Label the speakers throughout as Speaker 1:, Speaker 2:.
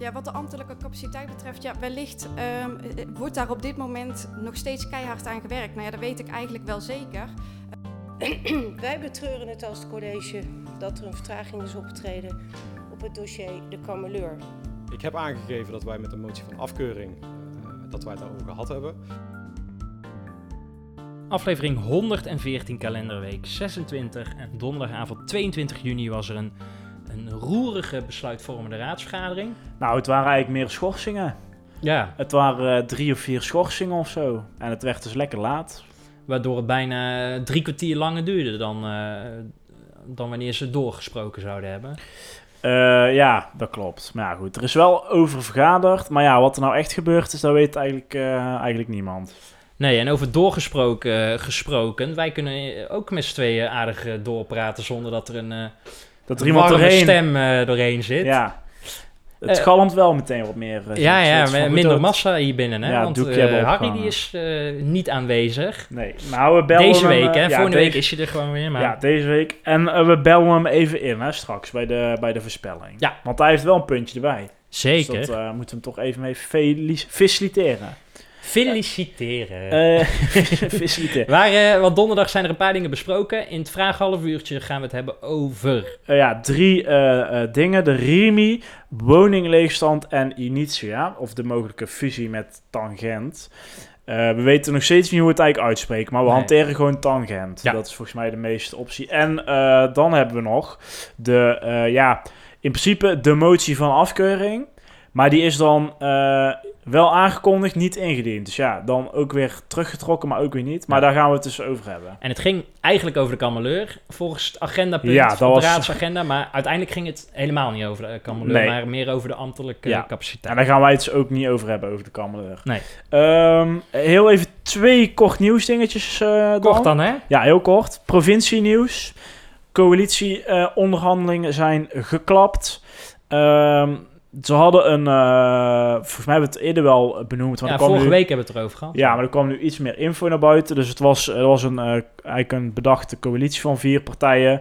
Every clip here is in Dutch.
Speaker 1: Ja, wat de ambtelijke capaciteit betreft, ja, wellicht ehm, eh, wordt daar op dit moment nog steeds keihard aan gewerkt. Nou ja, dat weet ik eigenlijk wel zeker.
Speaker 2: Wij betreuren het als het college dat er een vertraging is opgetreden op het dossier de kameleur.
Speaker 3: Ik heb aangegeven dat wij met een motie van afkeuring eh, dat wij het daarover gehad hebben.
Speaker 4: Aflevering 114 kalenderweek 26 en donderdagavond 22 juni was er een, een roerige besluitvormende raadsvergadering.
Speaker 5: Nou, het waren eigenlijk meer schorsingen.
Speaker 4: Ja,
Speaker 5: Het waren eh, drie of vier schorsingen of zo. En het werd dus lekker laat.
Speaker 4: waardoor het bijna drie kwartier langer duurde dan, eh, dan wanneer ze doorgesproken zouden hebben.
Speaker 5: Eh, ja, dat klopt. Maar ja, goed. Er is wel over vergaderd. Maar ja, wat er nou echt gebeurd is, dat weet eigenlijk, eigenlijk niemand.
Speaker 4: Nee, en over doorgesproken gesproken, wij kunnen ook met z'n tweeën aardig doorpraten zonder dat er een,
Speaker 5: Dat er iemand doorheen...
Speaker 4: stem eh, doorheen zit.
Speaker 5: Ja. Het
Speaker 4: Eh,
Speaker 5: galmt wel meteen wat meer. eh,
Speaker 4: Ja, ja, minder massa hier binnen. Hè?
Speaker 5: Ja,
Speaker 4: Want Harry die is niet aanwezig.
Speaker 5: Nee, nou, we bellen
Speaker 4: Deze week, hè?
Speaker 5: ja,
Speaker 4: Volgende
Speaker 5: deze-
Speaker 4: week is hij er gewoon weer. Maar...
Speaker 5: Ja, deze week. En we bellen hem even in, hè, straks, bij de, bij de voorspelling.
Speaker 4: Ja.
Speaker 5: Want hij heeft wel een puntje erbij.
Speaker 4: Zeker.
Speaker 5: Dus dat moeten we hem toch even mee felici- faciliteren.
Speaker 4: Feliciteren.
Speaker 5: Eh faciliteren.
Speaker 4: Waar, eh, want donderdag zijn er een paar dingen besproken. In het vraaghalf uurtje gaan we het hebben over.
Speaker 5: Eh, ja, drie dingen. De RIMI, woningleegstand en Initia. Of de mogelijke fusie met Tangent. We weten nog steeds niet hoe we het eigenlijk uitspreken. Maar we
Speaker 4: Nee.
Speaker 5: hanteren gewoon Tangent.
Speaker 4: Ja.
Speaker 5: Dat is volgens mij de meeste optie. En dan hebben we nog de, ja, in principe de motie van afkeuring. Maar die is dan eh, wel aangekondigd, niet ingediend. Dus ja, dan ook weer teruggetrokken, maar ook weer niet. Maar
Speaker 4: Ja.
Speaker 5: daar gaan we het dus over hebben.
Speaker 4: En het ging eigenlijk over de kameleur. Volgens het agendapunt
Speaker 5: Ja, dat
Speaker 4: van de
Speaker 5: was-
Speaker 4: raadsagenda. Maar uiteindelijk ging het helemaal niet over de kameleur.
Speaker 5: Nee.
Speaker 4: Maar meer over de ambtelijke
Speaker 5: Ja.
Speaker 4: capaciteit.
Speaker 5: En daar gaan wij het dus ook niet over hebben, over de Kamerleur.
Speaker 4: Nee.
Speaker 5: Ehm, heel even twee kort nieuwsdingetjes eh dan.
Speaker 4: Kort dan, hè?
Speaker 5: Ja, heel kort. Provincienieuws. Coalitieonderhandelingen zijn geklapt. Ehm, ze hadden een... eh, volgens mij hebben we het eerder wel benoemd. Maar
Speaker 4: Ja, vorige
Speaker 5: nu,
Speaker 4: week hebben we het erover gehad.
Speaker 5: Ja, maar er kwam nu iets meer info naar buiten. Dus het was, er was een, eh, eigenlijk een bedachte coalitie van vier partijen.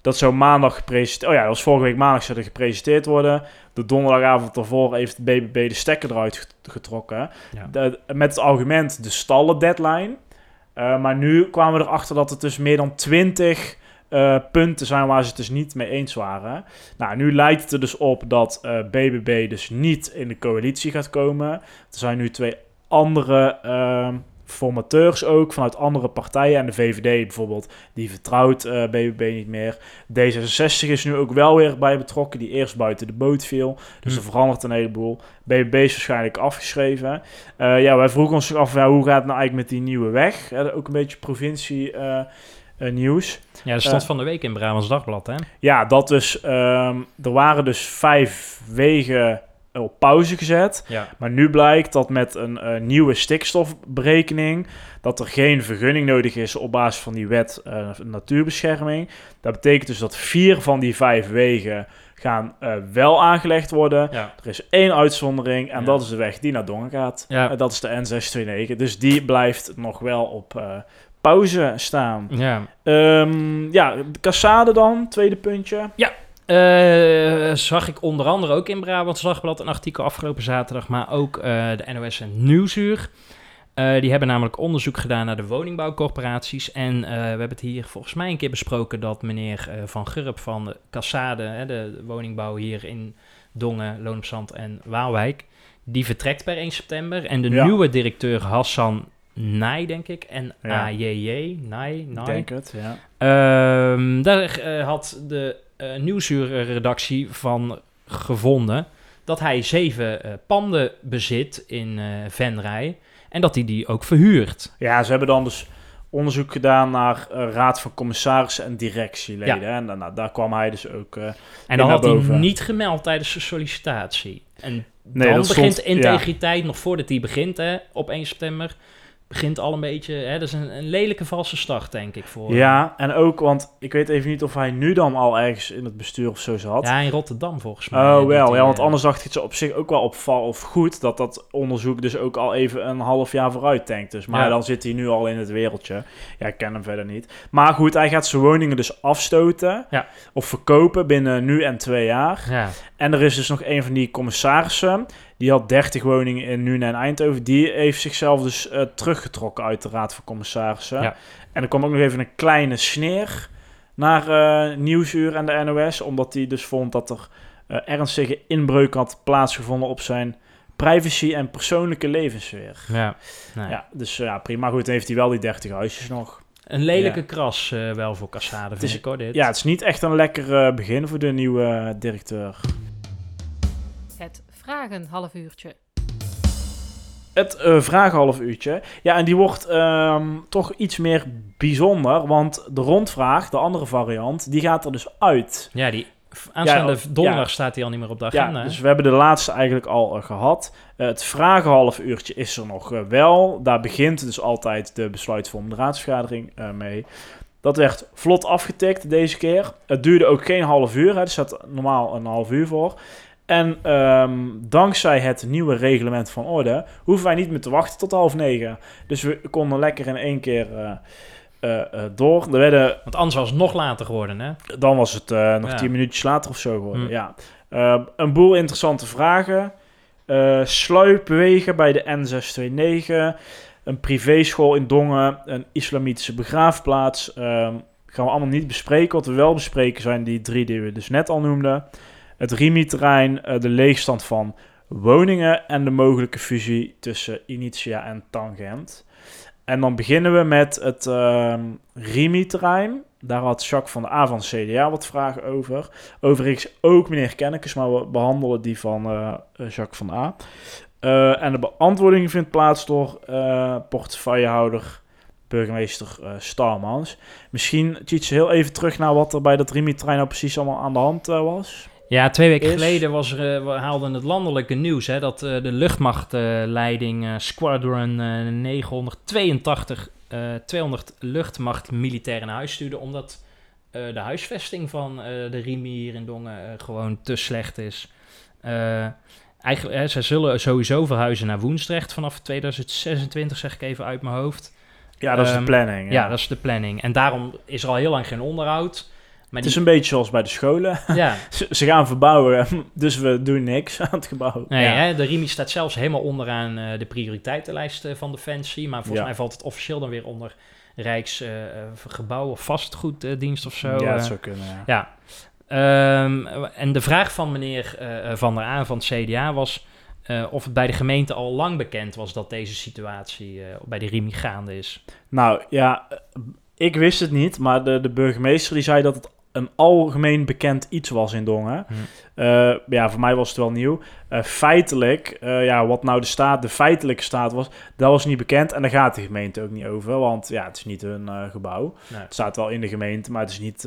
Speaker 5: Dat zou maandag gepresenteerd... Oh ja, dat was vorige week maandag zou er gepresenteerd worden. De donderdagavond daarvoor heeft de BBB de stekker eruit get- getrokken.
Speaker 4: Ja.
Speaker 5: De- met het argument de stallen deadline. Eh, maar nu kwamen we erachter dat het dus meer dan 20 eh, punten zijn waar ze het dus niet mee eens waren. Nou, nu lijkt het er dus op dat eh, BBB dus niet in de coalitie gaat komen. Er zijn nu twee andere ehm, formateurs ook vanuit andere partijen. En de VVD bijvoorbeeld, die vertrouwt eh, BBB niet meer. D66 is nu ook wel weer bij betrokken, die eerst buiten de boot viel. Dus
Speaker 4: Hm.
Speaker 5: er verandert een heleboel. BBB is waarschijnlijk afgeschreven. Eh, ja, wij vroegen ons af, ja, hoe gaat het nou eigenlijk met die nieuwe weg? Ook een beetje provincie eh, eh, nieuws.
Speaker 4: Ja, dat stond
Speaker 5: Eh.
Speaker 4: van de week in Brabants Dagblad, hè?
Speaker 5: Ja, dat dus, ehm, er waren dus vijf wegen op pauze gezet.
Speaker 4: Ja.
Speaker 5: Maar nu blijkt dat met een eh, nieuwe stikstofberekening... dat er geen vergunning nodig is op basis van die wet eh, natuurbescherming. Dat betekent dus dat vier van die vijf wegen gaan eh, wel aangelegd worden.
Speaker 4: Ja.
Speaker 5: Er is één uitzondering en
Speaker 4: Ja.
Speaker 5: dat is de weg die naar Dongen gaat. Eh, dat is de N629. Dus die blijft nog wel op eh, pauze staan.
Speaker 4: ja.
Speaker 5: Ehm, ja, de Cassade dan, tweede puntje.
Speaker 4: Eh, zag ik onder andere ook in Brabants Dagblad een artikel afgelopen zaterdag, maar ook eh, de NOS en Nieuwsuur. Eh, die hebben namelijk onderzoek gedaan naar de woningbouwcorporaties. En we hebben het hier volgens mij een keer besproken dat meneer Van Gurp van de Cassade, hè, de woningbouw hier in Dongen, Loon op Zand en Waalwijk, die vertrekt per 1 september. En de
Speaker 5: Ja.
Speaker 4: nieuwe directeur Hassan Nij, denk ik, en
Speaker 5: Ja.
Speaker 4: AJJ, Nij,
Speaker 5: Ik denk het, ja.
Speaker 4: Ehm, daar eh, had de eh Nieuwsuur-redactie van gevonden dat hij zeven eh, panden bezit in Venray en dat hij die ook verhuurt.
Speaker 5: Ja, ze hebben dan dus onderzoek gedaan naar raad van commissarissen en directieleden. En nou, daar kwam hij dus ook...
Speaker 4: En dan had hij niet gemeld tijdens de sollicitatie. En
Speaker 5: Nee,
Speaker 4: dan begint
Speaker 5: stond-
Speaker 4: integriteit, nog voordat hij begint hè, op 1 september, begint al een beetje... Hè, dat is een, een lelijke valse start, denk ik, voor
Speaker 5: Ja, en ook, want ik weet even niet of hij nu dan al ergens in het bestuur of zo zat.
Speaker 4: Ja, in Rotterdam volgens mij.
Speaker 5: Oh wel, ja, want
Speaker 4: eh,
Speaker 5: anders dacht ik het op zich ook wel opval of goed dat dat onderzoek dus ook al even een half jaar vooruit denkt. Dus, maar
Speaker 4: Ja.
Speaker 5: dan zit hij nu al in het wereldje. Ja, ik ken hem verder niet. Maar goed, hij gaat zijn woningen dus afstoten
Speaker 4: Ja.
Speaker 5: of verkopen binnen nu en twee jaar.
Speaker 4: Ja,
Speaker 5: En er is dus nog een van die commissarissen, die had 30 woningen in Nuenen en Eindhoven. Die heeft zichzelf dus eh, teruggetrokken uit de Raad van Commissarissen.
Speaker 4: Ja.
Speaker 5: En er kwam ook nog even een kleine sneer naar eh, Nieuwsuur en de NOS, omdat hij dus vond dat er eh, ernstige inbreuk had plaatsgevonden op zijn privacy en persoonlijke levenssfeer.
Speaker 4: ja. Nee.
Speaker 5: Ja, dus ja, prima. Goed, dan heeft hij wel die 30 huisjes nog.
Speaker 4: Een lelijke
Speaker 5: Ja.
Speaker 4: kras wel voor Cassade, vind
Speaker 5: is-
Speaker 4: ik hoor, dit.
Speaker 5: Ja, het is niet echt een lekker begin voor de nieuwe directeur.
Speaker 6: Het vragen half uurtje.
Speaker 5: Het eh vragenhalf uurtje. Ja, en die wordt ehm, toch iets meer bijzonder. Want de rondvraag, de andere variant, die gaat er dus uit.
Speaker 4: Ja, die aanstaande
Speaker 5: Ja,
Speaker 4: donderdag
Speaker 5: ja.
Speaker 4: staat hij al niet meer op de agenda.
Speaker 5: Ja, dus we hebben de laatste eigenlijk al eh, gehad. Eh, het vragenhalf uurtje is er nog wel. Daar begint dus altijd de besluitvormende raadsvergadering eh, mee. Dat werd vlot afgetikt deze keer. Het duurde ook geen half uur. Hè. Er staat normaal een half uur voor. En ehm, dankzij het nieuwe reglement van orde hoeven wij niet meer te wachten tot half negen. Dus we konden lekker in één keer eh, eh, eh, door. Er werden
Speaker 4: Want anders was het nog later geworden, hè?
Speaker 5: dan was het nog
Speaker 4: Ja.
Speaker 5: tien minuutjes later of zo geworden.
Speaker 4: Hm.
Speaker 5: Ja. Eh, een boel interessante vragen. Sluipwegen bij de N629. Een privéschool in Dongen. Een islamitische begraafplaats. Ehm, gaan we allemaal niet bespreken. Wat we wel bespreken zijn die drie die we dus net al noemden. Het Rimi-terrein, eh, de leegstand van woningen en de mogelijke fusie tussen Initia en Tangent. En dan beginnen we met het ehm Rimi-terrein. Daar had Jacques van de A van CDA wat vragen over. Overigens ook meneer Kennekes, maar we behandelen die van eh, eh, Jacques van A. En de beantwoording vindt plaats door eh, portefeuillehouder burgemeester eh Starmans. Misschien, Tjitse, heel even terug naar wat er bij dat Rimi-trein nou precies allemaal aan de hand was.
Speaker 4: Ja, twee weken
Speaker 5: Is-
Speaker 4: geleden was er, eh, we haalden het landelijke nieuws hè, dat eh, de luchtmachtleiding eh, Squadron eh, 982 eh 200 luchtmacht militair naar huis stuurde, omdat de huisvesting van de Rimi hier in Dongen gewoon te slecht is. Eigenlijk, hè, zij zullen sowieso verhuizen naar Woensdrecht vanaf 2026, zeg ik even uit mijn hoofd.
Speaker 5: Ja, dat is
Speaker 4: Ehm,
Speaker 5: de planning.
Speaker 4: Ja, dat is de planning. En daarom is er al heel lang geen onderhoud. Maar
Speaker 5: Het is een beetje zoals bij de scholen.
Speaker 4: ja,
Speaker 5: Ze, ze gaan verbouwen, dus we doen niks aan het gebouw.
Speaker 4: Nee,
Speaker 5: ja.
Speaker 4: hè, de Rimi staat zelfs helemaal onderaan eh, de prioriteitenlijst eh, van Defensie. Maar volgens
Speaker 5: Ja.
Speaker 4: mij valt het officieel dan weer onder Rijksgebouw of vastgoeddienst of zo.
Speaker 5: ja,
Speaker 4: eh.
Speaker 5: dat zou kunnen. Ja.
Speaker 4: Ehm, en de vraag van meneer eh, Van der Aan van het CDA was... eh, of het bij de gemeente al lang bekend was dat deze situatie eh, bij de Rimi gaande is.
Speaker 5: Nou ja, eh, ik wist het niet, maar de, de burgemeester die zei dat het een algemeen bekend iets was in Dongen.
Speaker 4: Hm.
Speaker 5: Eh, ja, voor mij was het wel nieuw. Eh, feitelijk, eh, ja, wat nou de staat, de feitelijke staat was, dat was niet bekend. En daar gaat de gemeente ook niet over, want ja, het is niet hun gebouw.
Speaker 4: Nee.
Speaker 5: Het staat wel in de gemeente, maar het is niet,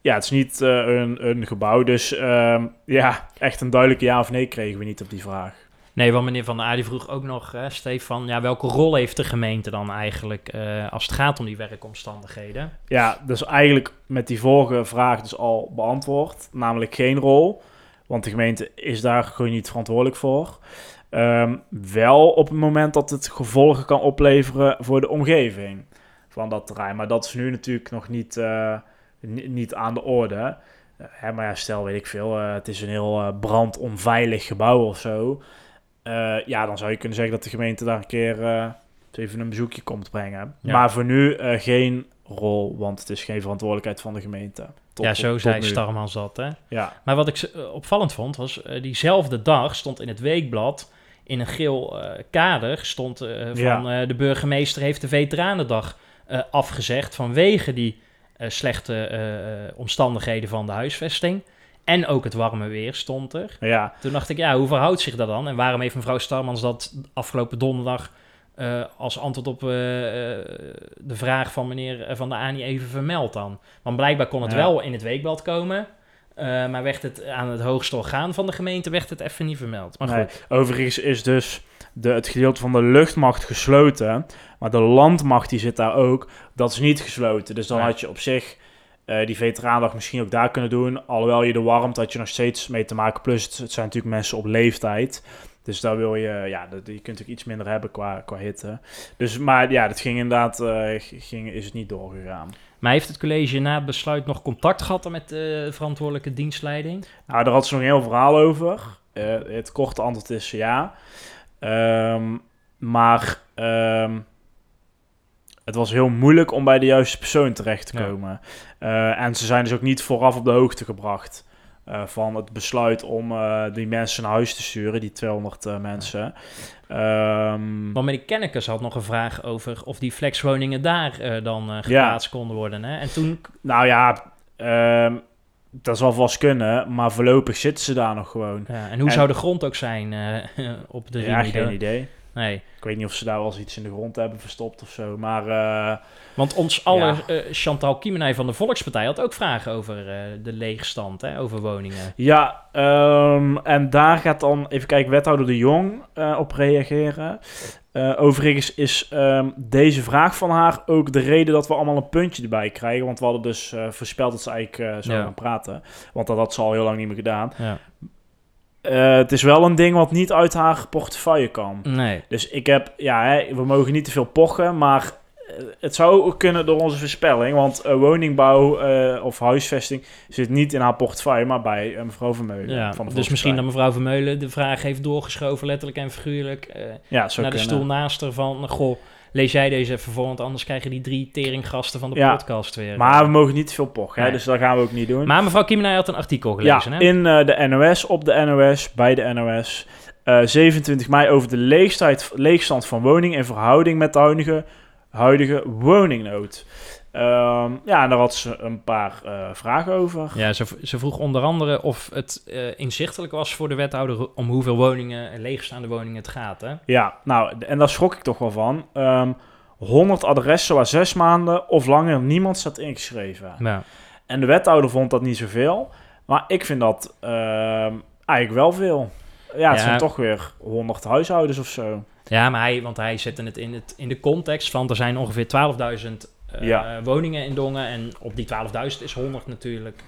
Speaker 5: ja, het is niet een, een gebouw. Dus ehm, ja, echt een duidelijke ja of nee kregen we niet op die vraag.
Speaker 4: Nee, want meneer Van der Aar die vroeg ook nog, hè, Stefan... Ja, welke rol heeft de gemeente dan eigenlijk eh, als het gaat om die werkomstandigheden?
Speaker 5: Ja, dus eigenlijk met die vorige vraag dus al beantwoord. Namelijk geen rol. Want de gemeente is daar gewoon niet verantwoordelijk voor. Ehm, wel op het moment dat het gevolgen kan opleveren voor de omgeving van dat terrein. Maar dat is nu natuurlijk nog niet, eh, ni- niet aan de orde. Eh, maar ja, stel weet ik veel, het is een heel brandonveilig gebouw of zo. Eh, ja, dan zou je kunnen zeggen dat de gemeente daar een keer eh, even een bezoekje komt brengen.
Speaker 4: Ja.
Speaker 5: Maar voor nu eh, geen rol, want het is geen verantwoordelijkheid van de gemeente. Tot-
Speaker 4: ja, zo
Speaker 5: tot
Speaker 4: zei
Speaker 5: nu.
Speaker 4: Starmans dat, hè?
Speaker 5: Ja,
Speaker 4: Maar wat ik opvallend vond, was diezelfde dag stond in het weekblad... in een geel kader stond van...
Speaker 5: Ja.
Speaker 4: de burgemeester heeft de Veteranendag afgezegd... vanwege die slechte omstandigheden van de huisvesting... En ook het warme weer stond er.
Speaker 5: ja.
Speaker 4: Toen dacht ik, ja, hoe verhoudt zich dat dan? En waarom heeft mevrouw Starmans dat afgelopen donderdag eh, als antwoord op eh, eh, de vraag van meneer Van der Aan niet even vermeld dan? Want blijkbaar kon het
Speaker 5: Ja.
Speaker 4: wel in het weekblad komen, maar werd het aan het hoogste orgaan van de gemeente werd het even niet vermeld. Maar
Speaker 5: Nee,
Speaker 4: goed,
Speaker 5: Overigens is dus de, het gedeelte van de luchtmacht gesloten. Maar de landmacht die zit daar ook. Dat is niet gesloten. Dus dan had je op zich eh, die veteraandag misschien ook daar kunnen doen. Alhoewel je de warmte had je nog steeds mee te maken. Plus het, het zijn natuurlijk mensen op leeftijd. Dus daar wil je, ja, dat, je kunt ook iets minder hebben qua, qua hitte. Dus, maar ja, dat ging inderdaad, eh, ging, is het niet doorgegaan.
Speaker 4: Maar heeft het college na het besluit nog contact gehad met de verantwoordelijke dienstleiding?
Speaker 5: Nou, daar had ze nog een heel verhaal over. Eh, het korte antwoord is ja. Ehm, maar ehm, het was heel moeilijk om bij de juiste persoon terecht te
Speaker 4: Ja.
Speaker 5: komen. Eh, en ze zijn dus ook niet vooraf op de hoogte gebracht eh, van het besluit om eh, die mensen naar huis te sturen, die 200 eh, mensen.
Speaker 4: Want meneer Kennekes had nog een vraag over of die flexwoningen daar dan geplaatst konden worden. Hè? En toen,
Speaker 5: nou ja, ehm, dat zal vast kunnen, maar voorlopig zitten ze daar nog gewoon.
Speaker 4: ja, en hoe
Speaker 5: En-
Speaker 4: zou de grond ook zijn op de
Speaker 5: ja, geen idee.
Speaker 4: Nee,
Speaker 5: Ik weet niet of ze daar wel eens iets in de grond hebben verstopt of zo. Maar eh,
Speaker 4: want ons alle
Speaker 5: Ja.
Speaker 4: eh, Chantal Kiemenij van de Volkspartij had ook vragen over eh, de leegstand, hè, over woningen.
Speaker 5: ja, ehm, en daar gaat dan, even kijken, wethouder De Jong op reageren. Overigens is ehm, deze vraag van haar ook de reden dat we allemaal een puntje erbij krijgen. Want we hadden dus voorspeld dat ze eigenlijk zou
Speaker 4: Ja.
Speaker 5: gaan praten. Want dat had ze al heel lang niet meer gedaan.
Speaker 4: Ja.
Speaker 5: Eh, het is wel een ding wat niet uit haar portefeuille kan.
Speaker 4: Nee.
Speaker 5: Dus ik heb, ja, hè, we mogen niet te veel pochen, maar eh, het zou ook kunnen door onze voorspelling. Want eh, woningbouw of huisvesting zit niet in haar portefeuille, maar bij mevrouw Vermeulen.
Speaker 4: Ja,
Speaker 5: van de
Speaker 4: dus misschien dat mevrouw Vermeulen de vraag heeft doorgeschoven, letterlijk en figuurlijk,
Speaker 5: ja,
Speaker 4: naar de stoel naast haar van, goh, lees jij deze even voor, want anders krijgen die drie teringgasten van de
Speaker 5: Ja,
Speaker 4: podcast weer.
Speaker 5: Maar we mogen niet te veel pochen, hè,
Speaker 4: Nee.
Speaker 5: dus dat gaan we ook niet doen.
Speaker 4: Maar mevrouw Kiemenij had een artikel
Speaker 5: ja,
Speaker 4: gelezen, hè?
Speaker 5: in eh, de NOS, op de NOS, bij de NOS. eh, 27 mei over de leegstand, leegstand van woning in verhouding met de huidige, huidige woningnood. Ehm, ja, en daar had ze een paar eh, vragen over.
Speaker 4: Ja, ze, ze vroeg onder andere of het eh, inzichtelijk was voor de wethouder om hoeveel woningen, leegstaande woningen het gaat, hè?
Speaker 5: Ja, nou, en daar schrok ik toch wel van. Ehm 100 adressen waar zes maanden of langer niemand staat ingeschreven.
Speaker 4: Ja.
Speaker 5: En de wethouder vond dat niet zoveel. Maar ik vind dat ehm, eigenlijk wel veel. Ja, het
Speaker 4: Ja.
Speaker 5: zijn toch weer 100 huishoudens of zo.
Speaker 4: Ja, maar hij, want hij zette het in, het in de context van er zijn ongeveer 12.000 eh,
Speaker 5: Ja.
Speaker 4: woningen in Dongen. En op die 12.000 is 100 natuurlijk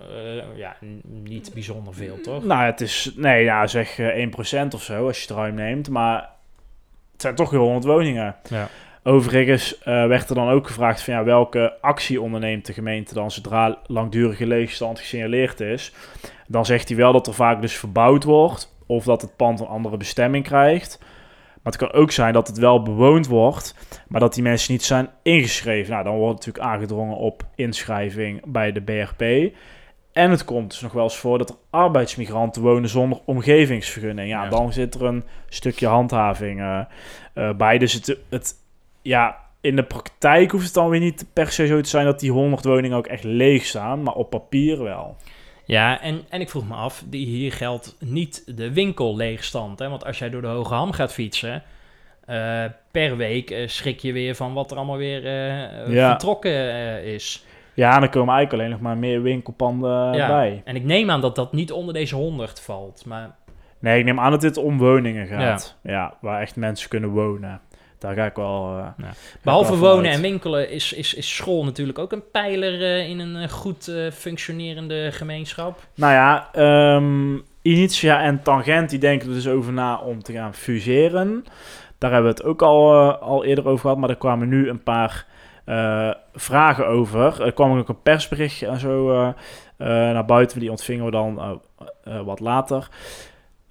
Speaker 4: eh, ja, niet bijzonder veel, toch?
Speaker 5: Nou, het is, nee, ja, zeg eh, 1% of zo als je het ruim neemt. Maar het zijn toch weer 100 woningen.
Speaker 4: Ja.
Speaker 5: Overigens eh, werd er dan ook gevraagd van ja, welke actie onderneemt de gemeente dan zodra langdurige leegstand gesignaleerd is. Dan zegt hij wel dat er vaak dus verbouwd wordt of dat het pand een andere bestemming krijgt. Maar het kan ook zijn dat het wel bewoond wordt, maar dat die mensen niet zijn ingeschreven. Nou, dan wordt natuurlijk aangedrongen op inschrijving bij de BRP. En het komt dus nog wel eens voor dat er arbeidsmigranten wonen zonder omgevingsvergunning. Ja,
Speaker 4: Ja.
Speaker 5: dan zit er een stukje handhaving eh, eh, bij. Dus het, het, ja, in de praktijk hoeft het dan weer niet per se zo te zijn dat die 100 woningen ook echt leeg staan, maar op papier wel.
Speaker 4: Ja, en, en ik vroeg me af, die, hier geldt niet de winkelleegstand. Hè? Want als jij door de Hoge Ham gaat fietsen, eh, per week eh, schrik je weer van wat er allemaal weer eh,
Speaker 5: Ja.
Speaker 4: vertrokken is.
Speaker 5: Ja, en dan komen eigenlijk alleen nog maar meer winkelpanden
Speaker 4: Ja.
Speaker 5: bij.
Speaker 4: En ik neem aan dat dat niet onder deze 100 valt. Maar
Speaker 5: Nee, ik neem aan dat dit om woningen gaat. Ja, waar echt mensen kunnen wonen. Daar ga ik wel. eh,
Speaker 4: behalve wonen en winkelen is, is, is school natuurlijk ook een pijler eh, in een eh, goed functionerende gemeenschap.
Speaker 5: Nou ja, ehm, Initia en Tangent die denken er dus over na om te gaan fuseren. Daar hebben we het ook al, al eerder over gehad, maar er kwamen nu een paar vragen over. Er kwam ook een persberichtje en zo naar buiten, die ontvingen we dan wat later.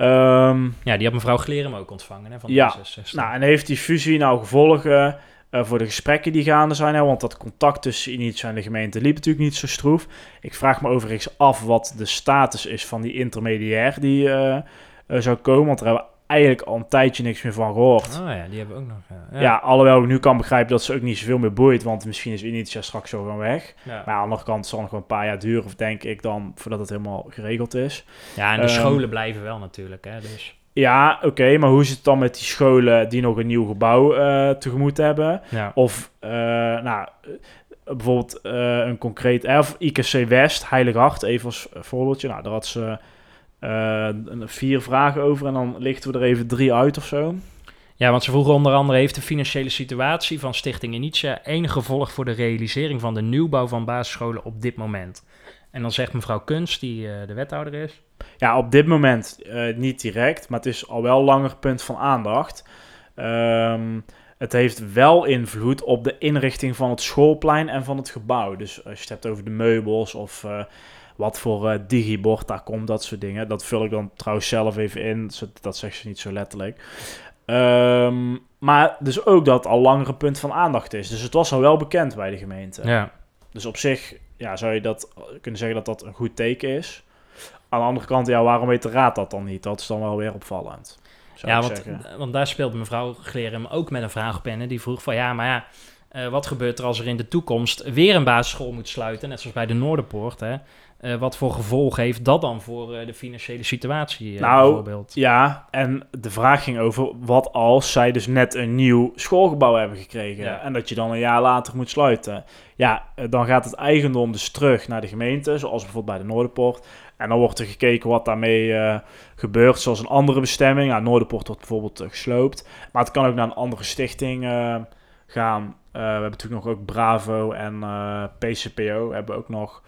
Speaker 5: Ehm,
Speaker 4: Ja, die had mevrouw Glerem ook ontvangen hè, van
Speaker 5: Ja,
Speaker 4: D66.
Speaker 5: nou, en heeft die fusie nou gevolgen eh, voor de gesprekken die gaande zijn? Hè? Want dat contact tussen Initia en de gemeente liep natuurlijk niet zo stroef. Ik vraag me overigens af wat de status is van die intermediair die eh, eh, zou komen. Want daar hebben eigenlijk al een tijdje niks meer van gehoord.
Speaker 4: Oh ja, die hebben we ook nog. Ja,
Speaker 5: Ja. alhoewel ik nu kan begrijpen dat ze ook niet zoveel meer boeit. Want misschien is Initia straks zo gewoon weg.
Speaker 4: Ja.
Speaker 5: Maar aan de andere kant zal het nog wel een paar jaar duren, of denk ik dan, voordat het helemaal geregeld is.
Speaker 4: Ja, en de
Speaker 5: Ehm,
Speaker 4: scholen blijven wel natuurlijk. Hè, dus.
Speaker 5: Ja, oké, maar hoe zit het dan met die scholen die nog een nieuw gebouw eh, tegemoet hebben?
Speaker 4: ja.
Speaker 5: Of, eh, nou, eh, bijvoorbeeld een concreet... Of IKC West, Heilig Hart, even als voorbeeldje. Nou, daar had ze een- vier vragen over en dan lichten we er even drie uit of zo.
Speaker 4: Ja, want ze vroegen onder andere: heeft de financiële situatie van Stichting Initia enig gevolg voor de realisering van de nieuwbouw van basisscholen op dit moment? En dan zegt mevrouw Kunst, die eh, de wethouder is.
Speaker 5: Ja, op dit moment eh, niet direct, maar het is al wel langer punt van aandacht. Ehm, het heeft wel invloed op de inrichting van het schoolplein en van het gebouw. Dus als je het hebt over de meubels of wat voor eh, digibord daar komt, dat soort dingen. Dat vul ik dan trouwens zelf even in, dat zegt ze niet zo letterlijk. Ehm, maar dus ook dat het al langer een punt van aandacht is. Dus het was al wel bekend bij de gemeente.
Speaker 4: Ja.
Speaker 5: Dus op zich ja, zou je dat kunnen zeggen dat dat een goed teken is. Aan de andere kant, ja, waarom weet de raad dat dan niet? Dat is dan wel weer opvallend.
Speaker 4: Ja, want, daar speelde mevrouw Glerum ook met een vraag op in. Die vroeg van ja, maar ja, eh, wat gebeurt er als er in de toekomst weer een basisschool moet sluiten? Net zoals bij de Noorderpoort. Hè? Eh, wat voor gevolgen heeft dat dan voor eh, de financiële situatie eh,
Speaker 5: Nou,
Speaker 4: bijvoorbeeld?
Speaker 5: Ja, en de vraag ging over wat als zij dus net een nieuw schoolgebouw hebben gekregen.
Speaker 4: Ja.
Speaker 5: En dat je dan een jaar later moet sluiten. Ja, dan gaat het eigendom dus terug naar de gemeente, zoals bijvoorbeeld bij de Noorderpoort. En dan wordt er gekeken wat daarmee gebeurt, zoals een andere bestemming. Ja, Noorderpoort wordt bijvoorbeeld gesloopt. Maar het kan ook naar een andere stichting gaan. We hebben natuurlijk nog ook Bravo en PCPO hebben ook nog.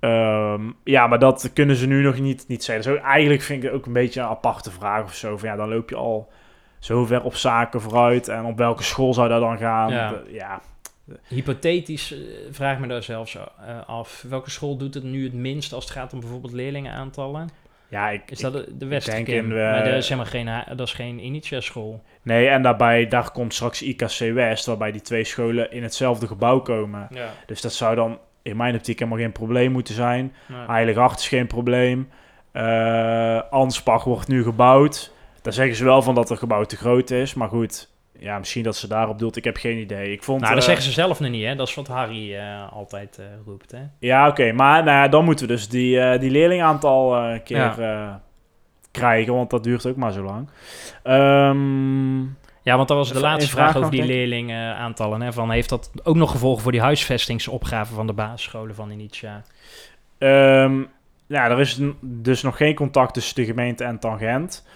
Speaker 5: Ehm, ja, maar dat kunnen ze nu nog niet, niet zeggen. Dus eigenlijk vind ik het ook een beetje een aparte vraag of zo. Van, ja, dan loop je al zo ver op zaken vooruit. En op welke school zou dat dan gaan?
Speaker 4: Ja. Hypothetisch eh, vraag ik me daar zelfs eh, af. Welke school doet het nu het minst als het gaat om bijvoorbeeld leerlingenaantallen?
Speaker 5: ja ik,
Speaker 4: Is dat de, de
Speaker 5: denk in, eh,
Speaker 4: maar dat is helemaal geen, dat is geen Initia-school.
Speaker 5: Nee, en daarbij, daar komt straks IKC West, waarbij die twee scholen in hetzelfde gebouw komen.
Speaker 4: Ja.
Speaker 5: Dus dat zou dan in mijn optiek helemaal geen probleem moeten zijn.
Speaker 4: Nou,
Speaker 5: Heilig Hart is geen probleem. Eh Anspach wordt nu gebouwd. Daar zeggen ze wel van dat het gebouw te groot is. Maar goed, ja, misschien dat ze daarop doelt. Ik heb geen idee. Ik vond,
Speaker 4: nou, dat
Speaker 5: eh,
Speaker 4: zeggen ze zelf nog niet, hè? Dat is wat Harry eh, altijd roept, hè?
Speaker 5: Ja, oké. Maar nou ja, dan moeten we dus die, die leerlingaantal een keer
Speaker 4: Ja.
Speaker 5: krijgen. Want dat duurt ook maar zo lang. Ehm,
Speaker 4: Ja, want dat was de laatste
Speaker 5: vraag
Speaker 4: over die leerlingenaantallen. Hè? Van, heeft dat ook nog gevolgen voor die huisvestingsopgave van de basisscholen van Initia?
Speaker 5: Ehm, ja, er is dus nog geen contact tussen de gemeente en Tangent.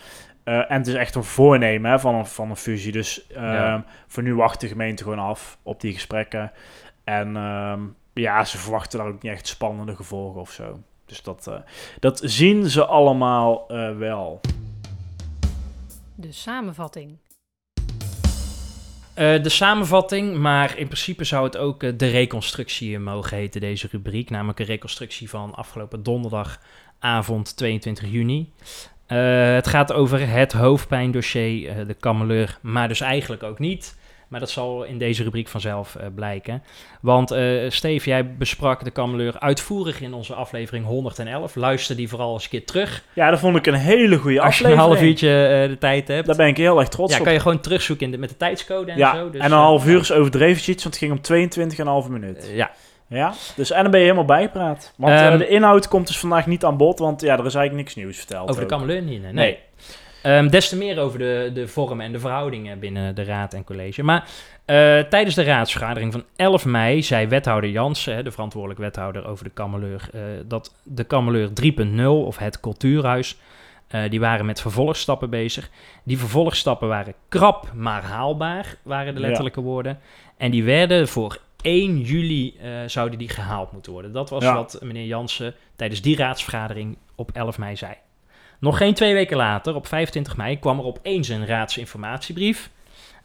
Speaker 5: Eh, en het is echt een voornemen hè, van, een, van een fusie. Dus ehm,
Speaker 4: Ja.
Speaker 5: voor nu wacht de gemeente gewoon af op die gesprekken. En ehm, ja, ze verwachten daar ook niet echt spannende gevolgen of zo. Dus dat, eh, dat zien ze allemaal eh, wel.
Speaker 6: De samenvatting.
Speaker 4: Eh, de samenvatting, maar in principe zou het ook eh, de reconstructie eh, mogen heten, deze rubriek. Namelijk een reconstructie van afgelopen donderdagavond 22 juni. Het gaat over het hoofdpijndossier, de kameleur, maar dus eigenlijk ook niet. Maar dat zal in deze rubriek vanzelf eh, blijken. Want eh Steve, jij besprak de kameleur uitvoerig in onze aflevering 111. Luister die vooral eens een keer terug.
Speaker 5: Ja, dat vond ik een hele goede
Speaker 4: Als je een
Speaker 5: aflevering.
Speaker 4: half uurtje eh, de tijd hebt.
Speaker 5: Daar ben ik heel erg trots
Speaker 4: ja,
Speaker 5: op.
Speaker 4: kan je gewoon terugzoeken in de, met de tijdscode en
Speaker 5: ja,
Speaker 4: zo. Dus,
Speaker 5: en een half uur is overdreven, iets, want het ging om 22,5 minuut.
Speaker 4: eh, ja,
Speaker 5: Ja, dus en dan ben je helemaal bijgepraat. Want eh,
Speaker 4: Ehm,
Speaker 5: de inhoud komt dus vandaag niet aan bod, want ja, er is eigenlijk niks nieuws verteld.
Speaker 4: Over de kameleur niet, nee.
Speaker 5: Nee.
Speaker 4: Ehm, des te meer over de, de vormen en de verhoudingen binnen de raad en college. Maar eh, tijdens de raadsvergadering van 11 mei zei wethouder Jansen, de verantwoordelijk wethouder over de kameleur, eh, dat de kameleur 3.0 of het cultuurhuis, eh, die waren met vervolgstappen bezig. Die vervolgstappen waren krap, maar haalbaar, waren de
Speaker 5: Ja.
Speaker 4: letterlijke woorden. En die werden voor 1 juli zouden die gehaald moeten worden. Dat was
Speaker 5: Ja.
Speaker 4: wat meneer Jansen tijdens die raadsvergadering op 11 mei zei. Nog geen twee weken later, op 25 mei, kwam er opeens een raadsinformatiebrief.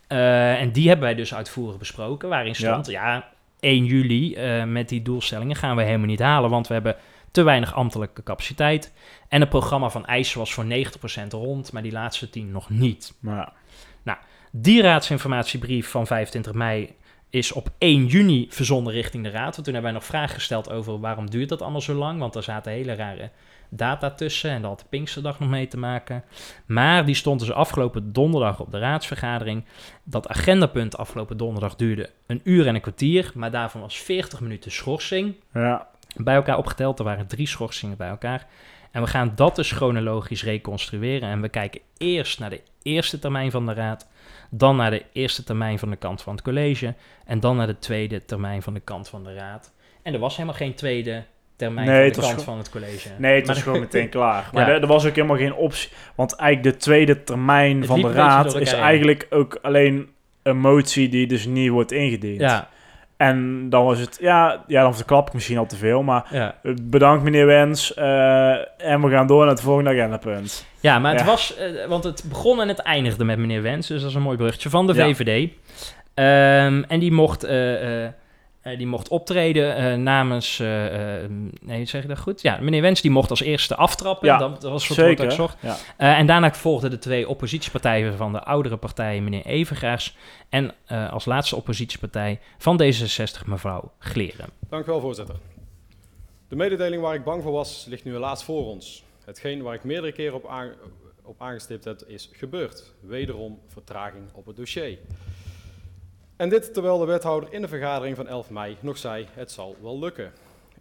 Speaker 4: Eh, en die hebben wij dus uitvoerig besproken, waarin stond, ja, 1 juli eh, met die doelstellingen gaan we helemaal niet halen, want we hebben te weinig ambtelijke capaciteit. En het programma van eisen was voor 90% rond, maar die laatste 10 nog niet.
Speaker 5: Ja.
Speaker 4: Die raadsinformatiebrief van 25 mei is op 1 juni verzonden richting de raad. Want toen hebben wij nog vragen gesteld over waarom duurt dat allemaal zo lang. Want er zaten hele rare data tussen en dat had de Pinksterdag nog mee te maken. Maar die stond dus afgelopen donderdag op de raadsvergadering. Dat agendapunt afgelopen donderdag duurde een uur en een kwartier. Maar daarvan was 40 minuten schorsing
Speaker 5: ja.
Speaker 4: bij elkaar opgeteld. Er waren drie schorsingen bij elkaar. En we gaan dat dus chronologisch reconstrueren. En we kijken eerst naar de eerste termijn van de raad. Dan naar de eerste termijn van de kant van het college. En dan naar de tweede termijn van de kant van de raad. En er was helemaal geen tweede termijn
Speaker 5: Nee,
Speaker 4: van de kant van het college.
Speaker 5: Nee, het
Speaker 4: Maar
Speaker 5: was gewoon meteen klaar. Maar
Speaker 4: Ja.
Speaker 5: er, er was ook helemaal geen optie. Want eigenlijk de tweede termijn
Speaker 4: Het
Speaker 5: van de raad is eigenlijk ook alleen een motie die dus niet wordt ingediend.
Speaker 4: Ja,
Speaker 5: En dan was het, ja, ja, dan verklap ik misschien al te veel, maar
Speaker 4: ja.
Speaker 5: bedankt meneer Wens. eh, en we gaan door naar het volgende agendapunt.
Speaker 4: ja, maar het
Speaker 5: Ja.
Speaker 4: was... eh, want het begon en het eindigde met meneer Wens. Dus dat is een mooi bruggetje van de. VVD. Ehm, en die mocht... eh, eh, die mocht optreden eh, namens... eh, eh, nee, zeg je dat goed? Ja, meneer Wens die mocht als eerste aftrappen.
Speaker 5: Ja,
Speaker 4: dat, dat was het soort woord dat ik zocht.
Speaker 5: Ja.
Speaker 4: Eh, en daarna volgden de twee oppositiepartijen van de oudere partij, meneer Evengaars. En eh, als laatste oppositiepartij van D66, mevrouw Gleren.
Speaker 3: Dank u wel, voorzitter. De mededeling waar ik bang voor was, ligt nu helaas voor ons. Hetgeen waar ik meerdere keren op, aan- op aangestipt heb, is gebeurd. Wederom vertraging op het dossier. En dit terwijl de wethouder in de vergadering van 11 mei nog zei, het zal wel lukken.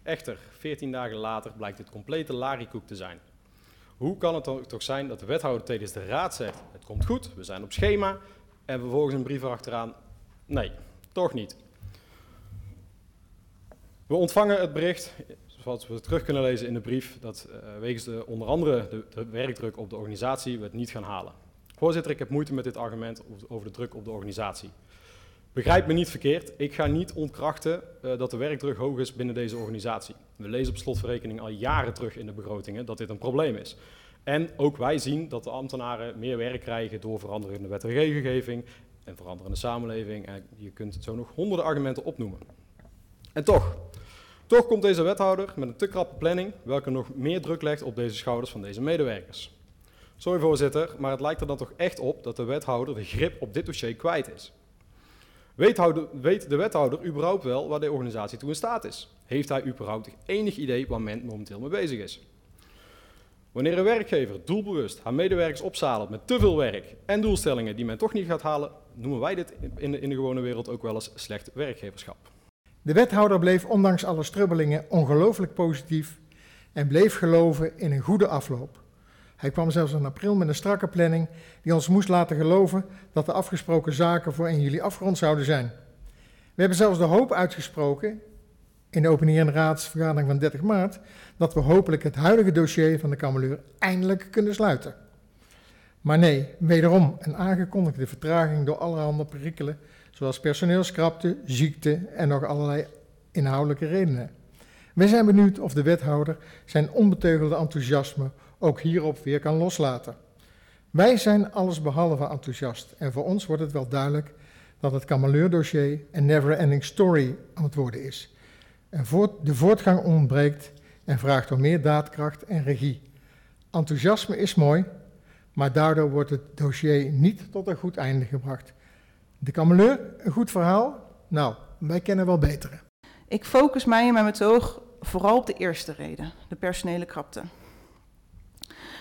Speaker 3: Echter, 14 dagen later blijkt dit complete larikoek te zijn. Hoe kan het toch zijn dat de wethouder tegen de raad zegt, het komt goed, we zijn op schema, en vervolgens een brief erachteraan, nee, toch niet. We ontvangen het bericht, zoals we terug kunnen lezen in de brief, dat eh, wegens de, onder andere de, de werkdruk op de organisatie we het niet gaan halen. Voorzitter, ik heb moeite met dit argument over de druk op de organisatie. Begrijp me niet verkeerd, ik ga niet ontkrachten eh, dat de werkdruk hoog is binnen deze organisatie. We lezen op slotverrekening al jaren terug in de begrotingen dat dit een probleem is. En ook wij zien dat de ambtenaren meer werk krijgen door veranderende wet en regelgeving en veranderende samenleving. En je kunt zo nog honderden argumenten opnoemen. En toch, toch komt deze wethouder met een te krappe planning, welke nog meer druk legt op deze schouders van deze medewerkers. Sorry voorzitter, maar het lijkt er dan toch echt op dat de wethouder de grip op dit dossier kwijt is. Weet, weet de wethouder überhaupt wel waar de organisatie toe in staat is? Heeft hij überhaupt enig idee waar men momenteel mee bezig is? Wanneer een werkgever doelbewust haar medewerkers opzadelt met te veel werk en doelstellingen die men toch niet gaat halen, noemen wij dit in de, in de gewone wereld ook wel eens slecht werkgeverschap.
Speaker 7: De wethouder bleef ondanks alle strubbelingen ongelooflijk positief en bleef geloven in een goede afloop. Hij kwam zelfs in april met een strakke planning die ons moest laten geloven dat de afgesproken zaken voor 1 juli afgerond zouden zijn. We hebben zelfs de hoop uitgesproken in de openierende raadsvergadering van 30 maart dat we hopelijk het huidige dossier van de kameleur eindelijk kunnen sluiten. Maar nee, wederom een aangekondigde vertraging door allerhande perikelen zoals personeelskrapte, ziekte en nog allerlei inhoudelijke redenen. We zijn benieuwd of de wethouder zijn onbeteugelde enthousiasme ook hierop weer kan loslaten. Wij zijn allesbehalve enthousiast en voor ons wordt het wel duidelijk dat het Kameleur-dossier een never-ending story aan het worden is. En voort, de voortgang ontbreekt en vraagt om meer daadkracht en regie. Enthousiasme is mooi, maar daardoor wordt het dossier niet tot een goed einde gebracht. De kameleur, een goed verhaal? Nou, wij kennen wel betere.
Speaker 8: Ik focus mij in mijn betoog vooral op de eerste reden, de personele krapte.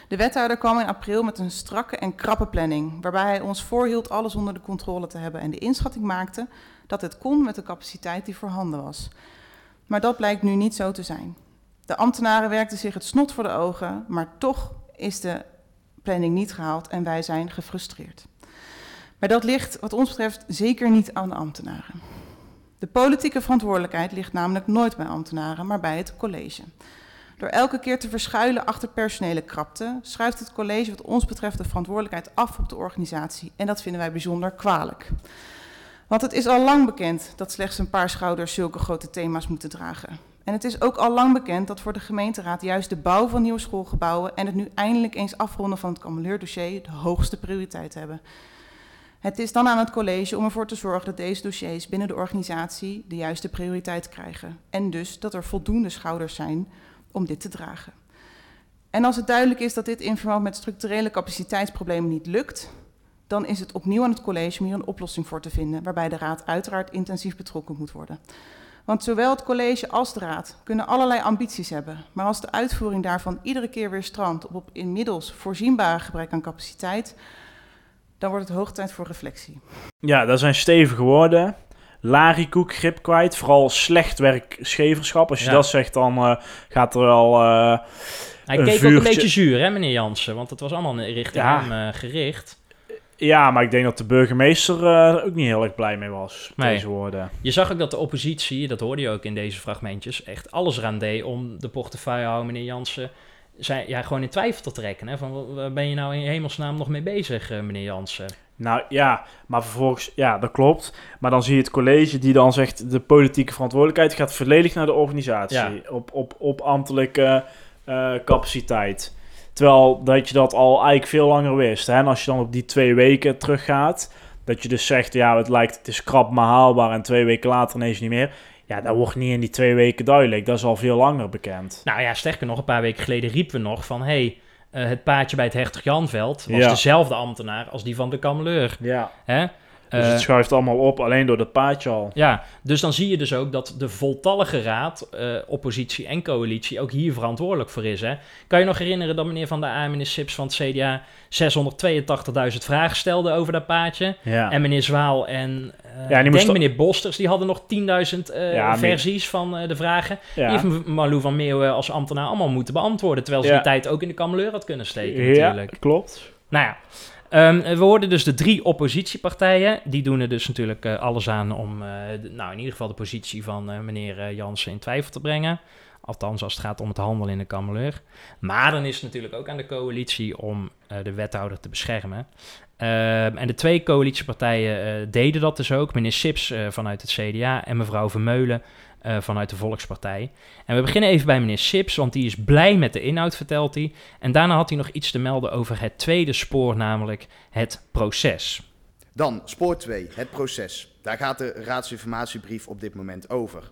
Speaker 8: De wethouder kwam in april met een strakke en krappe planning, waarbij hij ons voorhield alles onder de controle te hebben en de inschatting maakte dat het kon met de capaciteit die voorhanden was. Maar dat blijkt nu niet zo te zijn. De ambtenaren werkten zich het snot voor de ogen, maar toch is de planning niet gehaald en wij zijn gefrustreerd. Maar dat ligt wat ons betreft zeker niet aan de ambtenaren. De politieke verantwoordelijkheid ligt namelijk nooit bij ambtenaren, maar bij het college. Door elke keer te verschuilen achter personele krapte, schuift het college wat ons betreft de verantwoordelijkheid af op de organisatie. En dat vinden wij bijzonder kwalijk. Want het is al lang bekend dat slechts een paar schouders zulke grote thema's moeten dragen. En het is ook al lang bekend dat voor de gemeenteraad juist de bouw van nieuwe schoolgebouwen en het nu eindelijk eens afronden van het kameleur-dossier de hoogste prioriteit hebben. Het is dan aan het college om ervoor te zorgen dat deze dossiers binnen de organisatie de juiste prioriteit krijgen. En dus dat er voldoende schouders zijn om dit te dragen. En als het duidelijk is dat dit in verband met structurele capaciteitsproblemen niet lukt, dan is het opnieuw aan het college om hier een oplossing voor te vinden, waarbij de raad uiteraard intensief betrokken moet worden. Want zowel het college als de raad kunnen allerlei ambities hebben, maar als de uitvoering daarvan iedere keer weer strandt op inmiddels voorzienbare gebrek aan capaciteit, dan wordt het hoog tijd voor reflectie.
Speaker 5: Ja, dat zijn stevige woorden. Larikoek, grip kwijt. Vooral slecht werkgeverschap. Als je
Speaker 4: Ja.
Speaker 5: dat zegt, dan eh, gaat er wel... eh,
Speaker 4: Hij
Speaker 5: Een
Speaker 4: keek ook een beetje zuur, hè, meneer Jansen? Want het was allemaal richting
Speaker 5: Ja.
Speaker 4: hem eh, gericht.
Speaker 5: Ja, maar ik denk dat de burgemeester er ook niet heel erg blij mee was. met
Speaker 4: Nee.
Speaker 5: Deze woorden.
Speaker 4: Je zag ook dat de oppositie, dat hoorde je ook in deze fragmentjes, echt alles eraan deed om de portefeuillehouder, meneer Jansen, zei, ja, gewoon in twijfel te trekken. Hè? Van, wa- waar ben je nou in hemelsnaam nog mee bezig, eh, meneer Jansen?
Speaker 5: Nou ja, maar vervolgens, ja, dat klopt. Maar dan zie je het college die dan zegt de politieke verantwoordelijkheid gaat volledig naar de organisatie.
Speaker 4: Ja.
Speaker 5: Op, op, op ambtelijke eh, capaciteit. Terwijl dat je dat al eigenlijk veel langer wist. Hè? En als je dan op die twee weken teruggaat, dat je dus zegt, ja, het lijkt, het is krap maar haalbaar en twee weken later ineens niet meer. Ja, dat wordt niet in die twee weken duidelijk. Dat is al veel langer bekend.
Speaker 4: Nou ja, sterker nog, een paar weken geleden riepen we nog van... hey, eh, het paadje bij het Hertog Janveld was
Speaker 5: Ja.
Speaker 4: dezelfde ambtenaar als die van de kameleur.
Speaker 5: Ja,
Speaker 4: Hè?
Speaker 5: Dus
Speaker 4: Eh,
Speaker 5: het schuift allemaal op, alleen door dat paadje al.
Speaker 4: Ja, dus dan zie je dus ook dat de voltallige raad, eh, oppositie en coalitie, ook hier verantwoordelijk voor is. Hè? Kan je nog herinneren dat meneer Van der Aa, meneer Sips van het CDA, 682.000 vragen stelde over dat paadje?
Speaker 5: Ja.
Speaker 4: En meneer Zwaal en eh
Speaker 5: moest
Speaker 4: denk meneer Bosters, die hadden nog 10.000 eh,
Speaker 5: Ja, maar-
Speaker 4: versies van eh, de vragen.
Speaker 5: ja.
Speaker 4: Die heeft Marlou van Meeuwen als ambtenaar allemaal moeten beantwoorden, terwijl ze
Speaker 5: Ja.
Speaker 4: die tijd ook in de kameleur had kunnen steken
Speaker 5: ja,
Speaker 4: natuurlijk.
Speaker 5: klopt.
Speaker 4: Nou ja, ehm, we hoorden dus de drie oppositiepartijen. Die doen er dus natuurlijk eh, alles aan om, eh, nou in ieder geval de positie van eh, meneer Jansen in twijfel te brengen. Althans, als het gaat om het handelen in de kameleur. Maar dan is het natuurlijk ook aan de coalitie om de wethouder te beschermen. Ehm, en de twee coalitiepartijen deden dat dus ook. Meneer Sips vanuit het CDA en mevrouw Vermeulen eh, vanuit de Volkspartij. En we beginnen even bij meneer Sips, want die is blij met de inhoud, vertelt hij. En daarna had hij nog iets te melden over het tweede spoor, namelijk het proces.
Speaker 9: Dan spoor 2, het proces. Daar gaat de raadsinformatiebrief op dit moment over.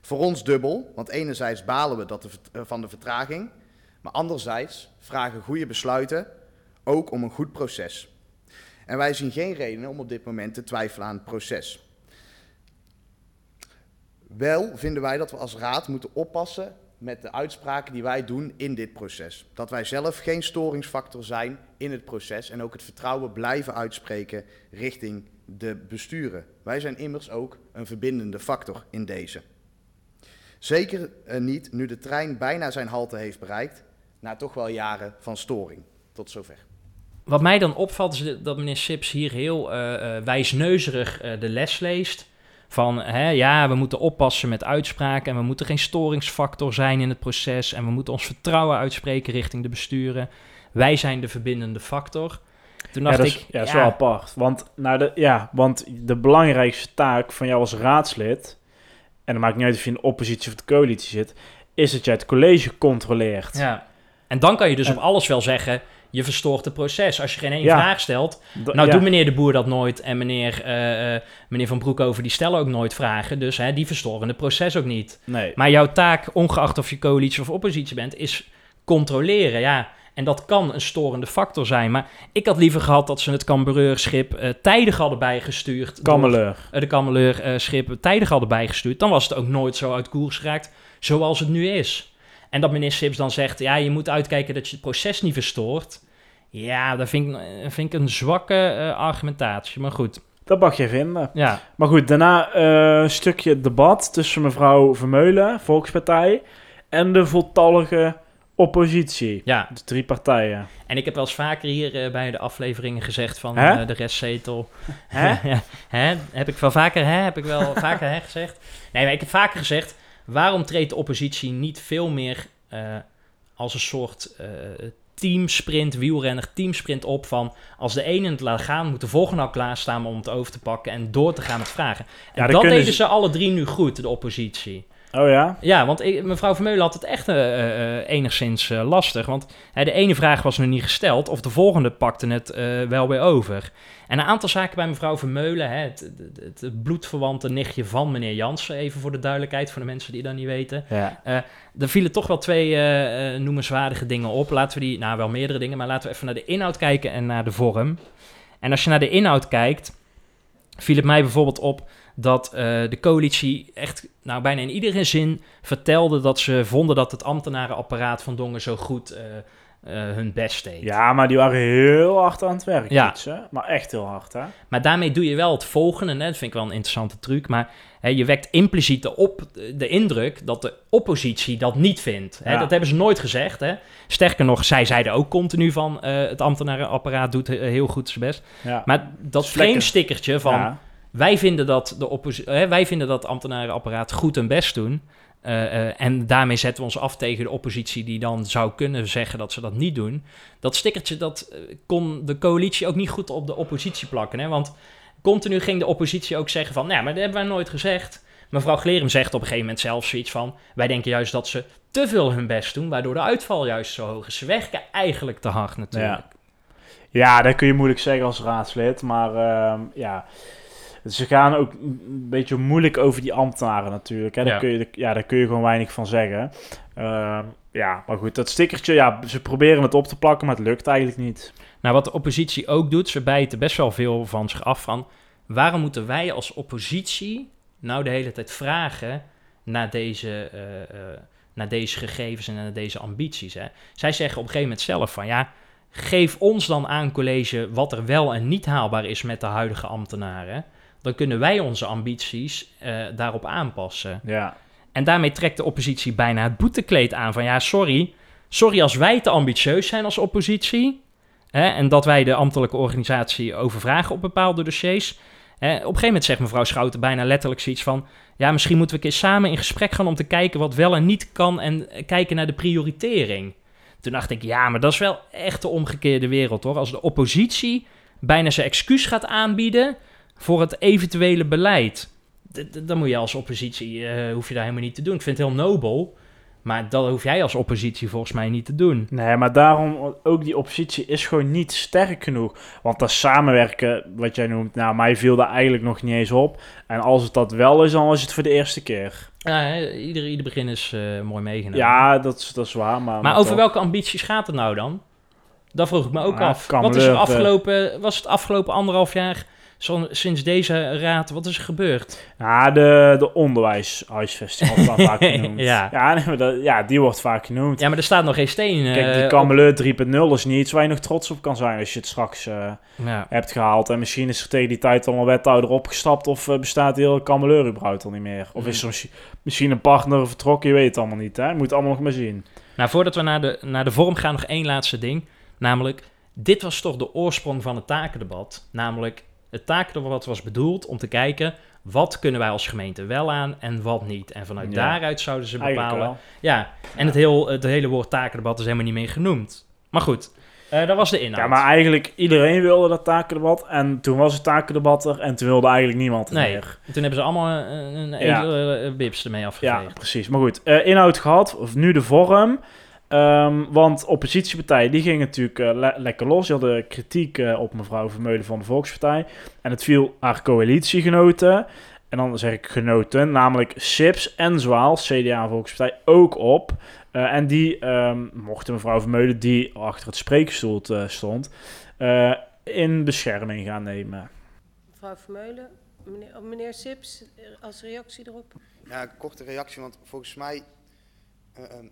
Speaker 9: Voor ons dubbel, want enerzijds balen we dat eh, van de vertraging, maar anderzijds vragen goede besluiten ook om een goed proces. En wij zien geen reden om op dit moment te twijfelen aan het proces. Wel vinden wij dat we als raad moeten oppassen met de uitspraken die wij doen in dit proces. Dat wij zelf geen storingsfactor zijn in het proces en ook het vertrouwen blijven uitspreken richting de besturen. Wij zijn immers ook een verbindende factor in deze. Zeker eh, niet nu de trein bijna zijn halte heeft bereikt, na toch wel jaren van storing. Tot zover.
Speaker 4: Wat mij dan opvalt is dat meneer Sips hier heel eh, eh, wijsneuzerig de les leest. Van hè, ja, we moeten oppassen met uitspraken en we moeten geen storingsfactor zijn in het proces. En we moeten ons vertrouwen uitspreken richting de besturen. Wij zijn de verbindende factor. Toen
Speaker 5: Ja,
Speaker 4: dacht
Speaker 5: dat is,
Speaker 4: ik,
Speaker 5: ja, dat is wel apart. Want, nou de, ja, want de belangrijkste taak van jou als raadslid, en dat maakt niet uit of je in de oppositie of de coalitie zit, is dat jij het college controleert.
Speaker 4: Ja. En dan kan je dus
Speaker 5: En-
Speaker 4: op alles wel zeggen, je verstoort het proces. Als je geen één
Speaker 5: Ja.
Speaker 4: vraag stelt, nou
Speaker 5: ja,
Speaker 4: doet meneer de Boer dat nooit en meneer, eh, eh, meneer Van Broekhoven die stellen ook nooit vragen. Dus hè, die verstoren het proces ook niet.
Speaker 5: Nee.
Speaker 4: Maar jouw taak, ongeacht of je coalitie of oppositie bent, is controleren. Ja, en dat kan een storende factor zijn. Maar ik had liever gehad dat ze het Cambureurschip eh tijdig hadden bijgestuurd.
Speaker 5: Kameleur.
Speaker 4: de Kameleur-schip tijdig hadden bijgestuurd. Dan was het ook nooit zo uit koers geraakt zoals het nu is. En dat meneer Sips dan zegt, ja, je moet uitkijken dat je het proces niet verstoort. Ja, dat vind ik, eh, vind ik een zwakke eh, argumentatie. Maar goed,
Speaker 5: Dat mag je vinden.
Speaker 4: ja.
Speaker 5: Maar goed, daarna eh, een stukje debat tussen mevrouw Vermeulen, Volkspartij, en de voltallige oppositie.
Speaker 4: Ja,
Speaker 5: De drie partijen.
Speaker 4: En ik heb wel eens vaker hier bij de afleveringen gezegd van de restzetel.
Speaker 5: Hè?
Speaker 4: hè? Heb ik wel vaker, hè? Heb ik wel vaker hè, gezegd? Nee, maar ik heb vaker gezegd, waarom treedt de oppositie niet veel meer eh, als een soort eh, teamsprint, wielrenner teamsprint op van als de ene het laat gaan, moet de volgende al klaarstaan om het over te pakken en door te gaan met vragen. En
Speaker 5: Ja,
Speaker 4: dat deden
Speaker 5: ze-
Speaker 4: ze alle drie nu goed, de oppositie.
Speaker 5: Oh ja?
Speaker 4: Ja, want ik- mevrouw Vermeulen had het echt eh, eh, eh, enigszins lastig. Want de ene vraag was nog niet gesteld, of de volgende pakte het wel weer over. En een aantal zaken bij mevrouw Vermeulen, hè, het, het, bloedverwante nichtje van meneer Jansen, even voor de duidelijkheid, voor de mensen die dat niet weten.
Speaker 5: Ja.
Speaker 4: Er vielen toch wel twee noemenswaardige dingen op. Laten we die, nou wel meerdere dingen, maar laten we even naar de inhoud kijken en naar de vorm. En als je naar de inhoud kijkt, viel het mij bijvoorbeeld op dat eh, de coalitie echt, nou bijna in iedere zin vertelde dat ze vonden dat het ambtenarenapparaat van Dongen zo goed eh, eh, hun best deed.
Speaker 5: Ja, maar die waren heel hard aan het werk.
Speaker 4: Ja.
Speaker 5: hè? Maar echt heel hard, hè?
Speaker 4: Maar daarmee doe je wel het volgende, hè? dat vind ik wel een interessante truc. Maar hè, je wekt impliciet de, op, de indruk dat de oppositie dat niet vindt. Hè?
Speaker 5: Ja.
Speaker 4: Dat hebben ze nooit gezegd. Hè? Sterker nog, zij zeiden ook continu van het ambtenarenapparaat doet he- heel goed zijn best.
Speaker 5: Ja.
Speaker 4: Maar dat framestickertje van
Speaker 5: Ja.
Speaker 4: Wij, vinden dat de opposi- hè, wij vinden dat ambtenarenapparaat goed hun best doen. eh, eh, en daarmee zetten we ons af tegen de oppositie die dan zou kunnen zeggen dat ze dat niet doen. Dat stickertje dat eh, kon de coalitie ook niet goed op de oppositie plakken. Hè? Want continu ging de oppositie ook zeggen van, nou, maar dat hebben wij nooit gezegd. Mevrouw Glerum zegt op een gegeven moment zelf zoiets van, wij denken juist dat ze te veel hun best doen, waardoor de uitval juist zo hoog is. Ze werken eigenlijk te hard natuurlijk.
Speaker 5: Ja, dat kun je moeilijk zeggen als raadslid. Maar ehm, ja, ze gaan ook een beetje moeilijk over die ambtenaren natuurlijk. Hè. Daar,
Speaker 4: Ja.
Speaker 5: kun je, ja, daar kun je gewoon weinig van zeggen. Ehm, ja, maar goed, dat stickertje, ja, ze proberen het op te plakken, maar het lukt eigenlijk niet.
Speaker 4: Nou, wat de oppositie ook doet, ze bijten best wel veel van zich af van... waarom moeten wij als oppositie nou de hele tijd vragen naar deze, eh, eh, naar deze gegevens en naar deze ambities? Hè? Zij zeggen op een gegeven moment zelf van... ja, geef ons dan aan, college, wat er wel en niet haalbaar is met de huidige ambtenaren. Dan kunnen wij onze ambities eh, daarop aanpassen.
Speaker 5: Ja,
Speaker 4: En daarmee trekt de oppositie bijna het boetekleed aan van ja, sorry. Sorry als wij te ambitieus zijn als oppositie. Hè, en dat wij de ambtelijke organisatie overvragen op bepaalde dossiers. Hè, op een gegeven moment zegt mevrouw Schouten bijna letterlijk zoiets van... ja, misschien moeten we een keer samen in gesprek gaan om te kijken wat wel en niet kan... en kijken naar de prioritering. Toen dacht ik, ja, maar dat is wel echt de omgekeerde wereld, hoor. Als de oppositie bijna zijn excuus gaat aanbieden voor het eventuele beleid... Dan moet je als oppositie, eh, hoef je daar helemaal niet te doen. Ik vind het heel nobel, maar dat hoef jij als oppositie volgens mij niet te doen.
Speaker 5: nee, maar daarom ook die oppositie is gewoon niet sterk genoeg. Want dat samenwerken, wat jij noemt, nou, mij viel daar eigenlijk nog niet eens op. En als het dat wel is, dan is het voor de eerste keer.
Speaker 4: Ja, ieder, ieder begin is eh, mooi meegenomen.
Speaker 5: Ja, dat is, dat is waar, maar...
Speaker 4: maar
Speaker 5: toch.
Speaker 4: over welke ambities gaat het nou dan? Dat vroeg ik me ook
Speaker 5: Ja,
Speaker 4: af. Wat is er afgelopen, was het afgelopen anderhalf jaar, zo, sinds deze raad, wat is er gebeurd?
Speaker 5: Ja, de, de onderwijshuisvesting wordt vaak genoemd.
Speaker 4: Ja.
Speaker 5: Ja, nee, maar dat, ja, die wordt vaak genoemd.
Speaker 4: Ja, maar er staat nog geen steen. eh,
Speaker 5: Kijk, die
Speaker 4: op-
Speaker 5: Kameleur 3.0 is niet iets waar je nog trots op kan zijn als je het straks eh,
Speaker 4: Ja.
Speaker 5: hebt gehaald. En misschien is er tegen die tijd al een wethouder opgestapt of eh, bestaat die hele Kameleur überhaupt al niet meer. Of is er misschien, misschien een partner vertrokken, je weet het allemaal niet. Hè? Je moet het allemaal nog maar zien.
Speaker 4: Nou, voordat we naar de, naar de vorm gaan, nog één laatste ding. Namelijk, dit was toch de oorsprong van het takendebat. Namelijk, het takendebat was bedoeld om te kijken... wat kunnen wij als gemeente wel aan en wat niet. En vanuit
Speaker 5: Ja.
Speaker 4: daaruit zouden ze bepalen... Ja, en Het, heel, het hele woord takendebat is helemaal niet meer genoemd. Maar goed, eh, dat was de inhoud.
Speaker 5: Ja, maar eigenlijk iedereen wilde dat takendebat. En toen was het takendebat er en toen wilde eigenlijk niemand het
Speaker 4: Nee,
Speaker 5: meer.
Speaker 4: toen hebben ze allemaal eh, een
Speaker 5: Ja.
Speaker 4: hele eh, bips ermee
Speaker 5: Ja,
Speaker 4: afgeveegd.
Speaker 5: precies. Maar goed, inhoud gehad, of nu de vorm. Ehm, want oppositiepartijen die gingen natuurlijk eh, le- lekker los. Die hadden kritiek eh, op mevrouw Vermeulen van de Volkspartij. En het viel haar coalitiegenoten. En dan zeg ik genoten, namelijk SIPS en Zwaal, CDA en Volkspartij, ook op. Eh, en die ehm, mochten mevrouw Vermeulen, die achter het spreekstoel stond, eh, in bescherming gaan nemen.
Speaker 2: Mevrouw Vermeulen, meneer, oh, meneer Sips, als reactie erop.
Speaker 9: Ja, korte reactie, want volgens mij... eh, ehm,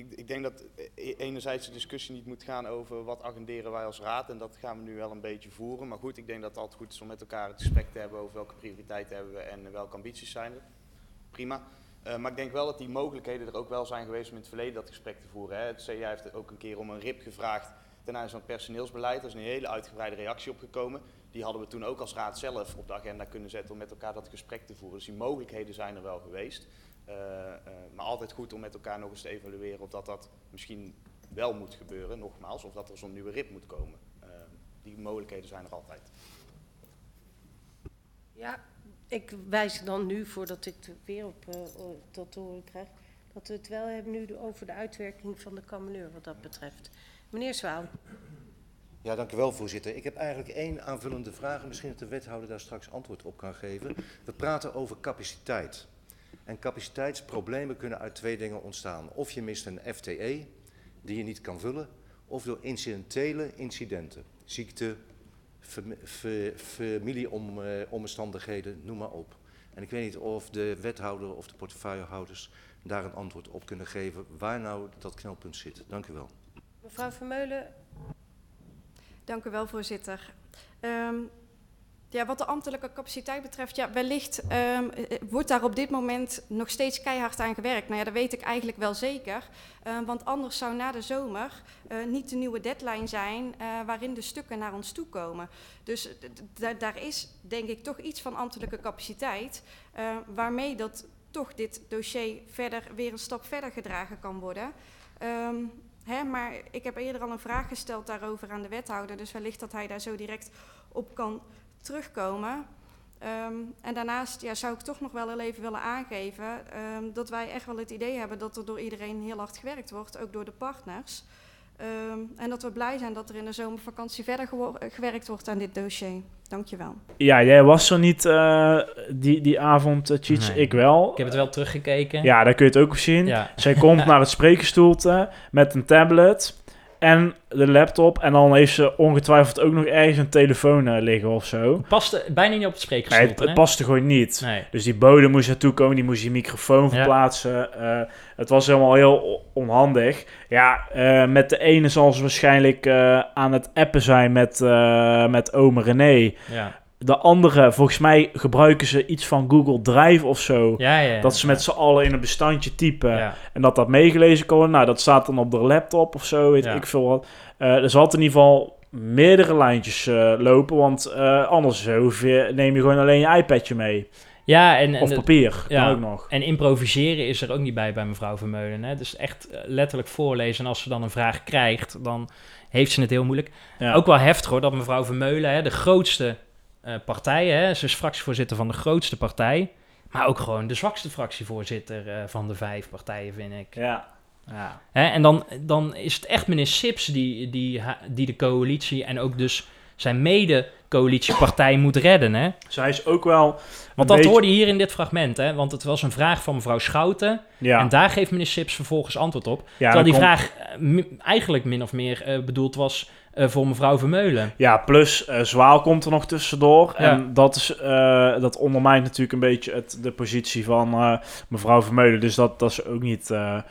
Speaker 9: ik, ik denk dat eh, enerzijds de discussie niet moet gaan over wat agenderen wij als raad. En dat gaan we nu wel een beetje voeren. Maar goed, ik denk dat het altijd goed is om met elkaar het gesprek te hebben over welke prioriteiten hebben we en welke ambities zijn er. Prima. Eh, maar ik denk wel dat die mogelijkheden er ook wel zijn geweest om in het verleden dat gesprek te voeren. Hè. Het CDA heeft ook een keer om een RIP gevraagd ten aanzien van het personeelsbeleid. Er is een hele uitgebreide reactie op gekomen. Die hadden we toen ook als raad zelf op de agenda kunnen zetten om met elkaar dat gesprek te voeren. Dus die mogelijkheden zijn er wel geweest. Eh, eh, maar altijd goed om met elkaar nog eens te evalueren of dat dat misschien wel moet gebeuren, nogmaals, of dat er zo'n nieuwe RIP moet komen. Eh, die mogelijkheden zijn er altijd.
Speaker 2: Ja, ik wijs dan nu, voordat ik het weer op eh, tot te horen krijg, dat we het wel hebben nu over de uitwerking van de kameleur wat dat betreft. Meneer Zwaal.
Speaker 10: Ja, dank u wel, voorzitter. Ik heb eigenlijk één aanvullende vraag. en Misschien dat de wethouder daar straks antwoord op kan geven. We praten over capaciteit. En capaciteitsproblemen kunnen uit twee dingen ontstaan. Of je mist een FTE die je niet kan vullen, of door incidentele incidenten. Ziekte, fam- fa- familieomstandigheden, noem maar op. En ik weet niet of de wethouder of de portefeuillehouders daar een antwoord op kunnen geven waar nou dat knelpunt zit. Dank u wel.
Speaker 2: Mevrouw Vermeulen,
Speaker 1: Dank u wel, voorzitter. Ehm, ja, wat de ambtelijke capaciteit betreft, ja, wellicht ehm, eh, wordt daar op dit moment nog steeds keihard aan gewerkt. Nou ja, dat weet ik eigenlijk wel zeker. Ehm, want anders zou na de zomer eh, niet de nieuwe deadline zijn eh, waarin de stukken naar ons toe komen. Dus daar is denk ik toch iets van ambtelijke capaciteit eh, waarmee dat toch dit dossier verder weer een stap verder gedragen kan worden. Ehm, Hè, maar ik heb eerder al een vraag gesteld daarover aan de wethouder, dus wellicht dat hij daar zo direct op kan terugkomen. Ehm, en daarnaast ja, zou ik toch nog wel heel even willen aangeven ehm, dat wij echt wel het idee hebben dat er door iedereen heel hard gewerkt wordt, ook door de partners. Ehm, en dat we blij zijn dat er in de zomervakantie verder gewerkt wordt aan dit dossier. Dankjewel.
Speaker 5: Ja, jij was er niet eh, die, die avond, uh, Cheats.
Speaker 4: Nee.
Speaker 5: Ik wel.
Speaker 4: Ik heb het wel teruggekeken.
Speaker 5: Ja, daar kun je het ook op zien.
Speaker 4: Ja.
Speaker 5: Zij komt naar het spreekstoelte met een tablet en de laptop. En dan heeft ze ongetwijfeld ook nog ergens een telefoon eh, liggen of zo.
Speaker 4: Paste bijna niet op het
Speaker 5: Nee,
Speaker 4: spreekgestoelte.
Speaker 5: het, het paste gewoon niet.
Speaker 4: Nee.
Speaker 5: Dus die bodem moest naartoe komen, die moest die microfoon
Speaker 4: Ja.
Speaker 5: verplaatsen. Eh, het was helemaal heel onhandig. Ja, eh, met de ene zal ze waarschijnlijk aan het appen zijn met, met ome René.
Speaker 4: Ja.
Speaker 5: De andere, volgens mij gebruiken ze iets van Google Drive of zo.
Speaker 4: Ja, ja, ja.
Speaker 5: Dat ze met z'n allen in een bestandje typen.
Speaker 4: Ja.
Speaker 5: En dat dat meegelezen kan worden. Nou, dat staat dan op de laptop of zo, weet
Speaker 4: Ja.
Speaker 5: ik veel wat. Eh, er zal in ieder geval meerdere lijntjes eh, lopen. Want eh, anders je, neem je gewoon alleen je iPadje mee.
Speaker 4: Ja, en, en
Speaker 5: Of papier,
Speaker 4: ja.
Speaker 5: kan ook nog.
Speaker 4: En improviseren is er ook niet bij bij mevrouw Vermeulen. Hè? Dus echt letterlijk voorlezen. En als ze dan een vraag krijgt, dan heeft ze het heel moeilijk.
Speaker 5: Ja.
Speaker 4: Ook wel heftig hoor, dat mevrouw Vermeulen, hè, de grootste eh, partij, hè, ze is fractievoorzitter van de grootste partij. Maar ook gewoon de zwakste fractievoorzitter eh, van de vijf partijen, vind ik.
Speaker 5: Ja. ja.
Speaker 4: Hè, en dan, dan is het echt meneer Sips die, die, die de coalitie en ook dus zijn mede-coalitiepartij moet redden. Hè?
Speaker 5: Zij is ook wel...
Speaker 4: Want dat
Speaker 5: beetje-
Speaker 4: hoorde je hier in dit fragment, hè? want het was een vraag van mevrouw Schouten.
Speaker 5: Ja.
Speaker 4: En daar geeft meneer Sips vervolgens antwoord op.
Speaker 5: Ja,
Speaker 4: terwijl die
Speaker 5: komt-
Speaker 4: vraag eh, eigenlijk min of meer eh, bedoeld was eh, voor mevrouw Vermeulen.
Speaker 5: Ja, plus Zwaal komt er nog tussendoor.
Speaker 4: Ja.
Speaker 5: En dat, is, dat ondermijnt natuurlijk een beetje het, de positie van mevrouw Vermeulen. Dus dat, dat is ook niet,
Speaker 4: Nou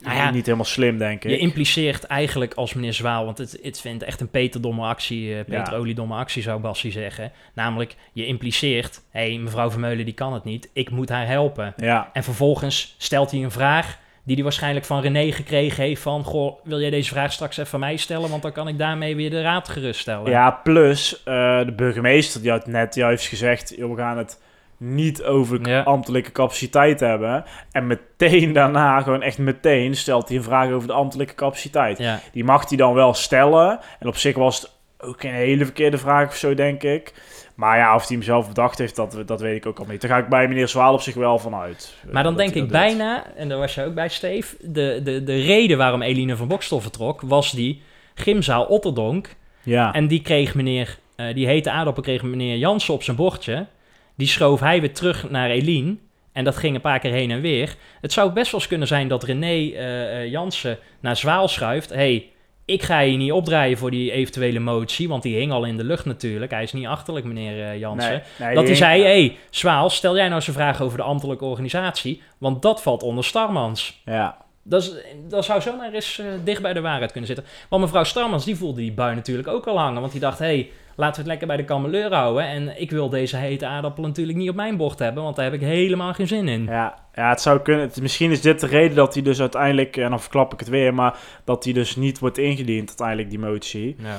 Speaker 4: ja,
Speaker 5: niet helemaal slim, denk ik.
Speaker 4: Je impliceert eigenlijk als meneer Zwaal, want het, het vindt echt een peterdomme actie, Peter. Oliedomme actie zou Bassie zeggen. Namelijk, je impliceert, hé, hey, mevrouw Vermeulen die kan het niet, ik moet haar helpen.
Speaker 5: Ja.
Speaker 4: En vervolgens stelt hij een vraag die hij waarschijnlijk van René gekregen heeft van, goh, wil jij deze vraag straks even aan mij stellen, want dan kan ik daarmee weer de raad geruststellen.
Speaker 5: Ja, plus eh, de burgemeester die had net juist gezegd... "Joh, we gaan het niet over
Speaker 4: Ja.
Speaker 5: ambtelijke capaciteit hebben. En meteen daarna, gewoon echt meteen, stelt hij een vraag over de ambtelijke capaciteit.
Speaker 4: Ja.
Speaker 5: Die mag hij dan wel stellen. En op zich was het ook een hele verkeerde vraag of zo, denk ik. Maar ja, of hij hem zelf bedacht heeft, dat, dat weet ik ook al niet. Daar ga ik bij meneer Zwaal op zich wel van uit.
Speaker 4: Maar dan denk ik
Speaker 5: doet.
Speaker 4: bijna, en daar was jij ook bij, Steef, de, de, de reden waarom Eline van Bokstel vertrok, was die gymzaal Otterdonk.
Speaker 5: Ja.
Speaker 4: En die kreeg meneer, eh, die hete aardappel kreeg meneer Jansen op zijn bordje. Die schoof hij weer terug naar Eline. En dat ging een paar keer heen en weer. Het zou best wel eens kunnen zijn dat René eh, eh, Jansen naar Zwaal schuift. hey, ik ga je niet opdraaien voor die eventuele motie, want die hing al in de lucht natuurlijk. Hij is niet achterlijk, meneer eh, Jansen.
Speaker 5: Nee, nee,
Speaker 4: dat hij zei,
Speaker 5: hing-
Speaker 4: hey, Zwaal, stel jij nou eens een vraag over de ambtelijke organisatie, want dat valt onder Starmans.
Speaker 5: Ja.
Speaker 4: Dat, is, dat zou zomaar eens eh, dicht bij de waarheid kunnen zitten. Want mevrouw Starmans, die voelde die bui natuurlijk ook al hangen. Want die dacht, hé, hey, laten we het lekker bij de kameleur houden. En ik wil deze hete aardappel natuurlijk niet op mijn bord hebben, want daar heb ik helemaal geen zin in.
Speaker 5: Ja, ja, het zou kunnen. Het- misschien is dit de reden dat hij dus uiteindelijk, en dan verklap ik het weer, maar dat hij dus niet wordt ingediend, uiteindelijk, die motie.
Speaker 4: Ja.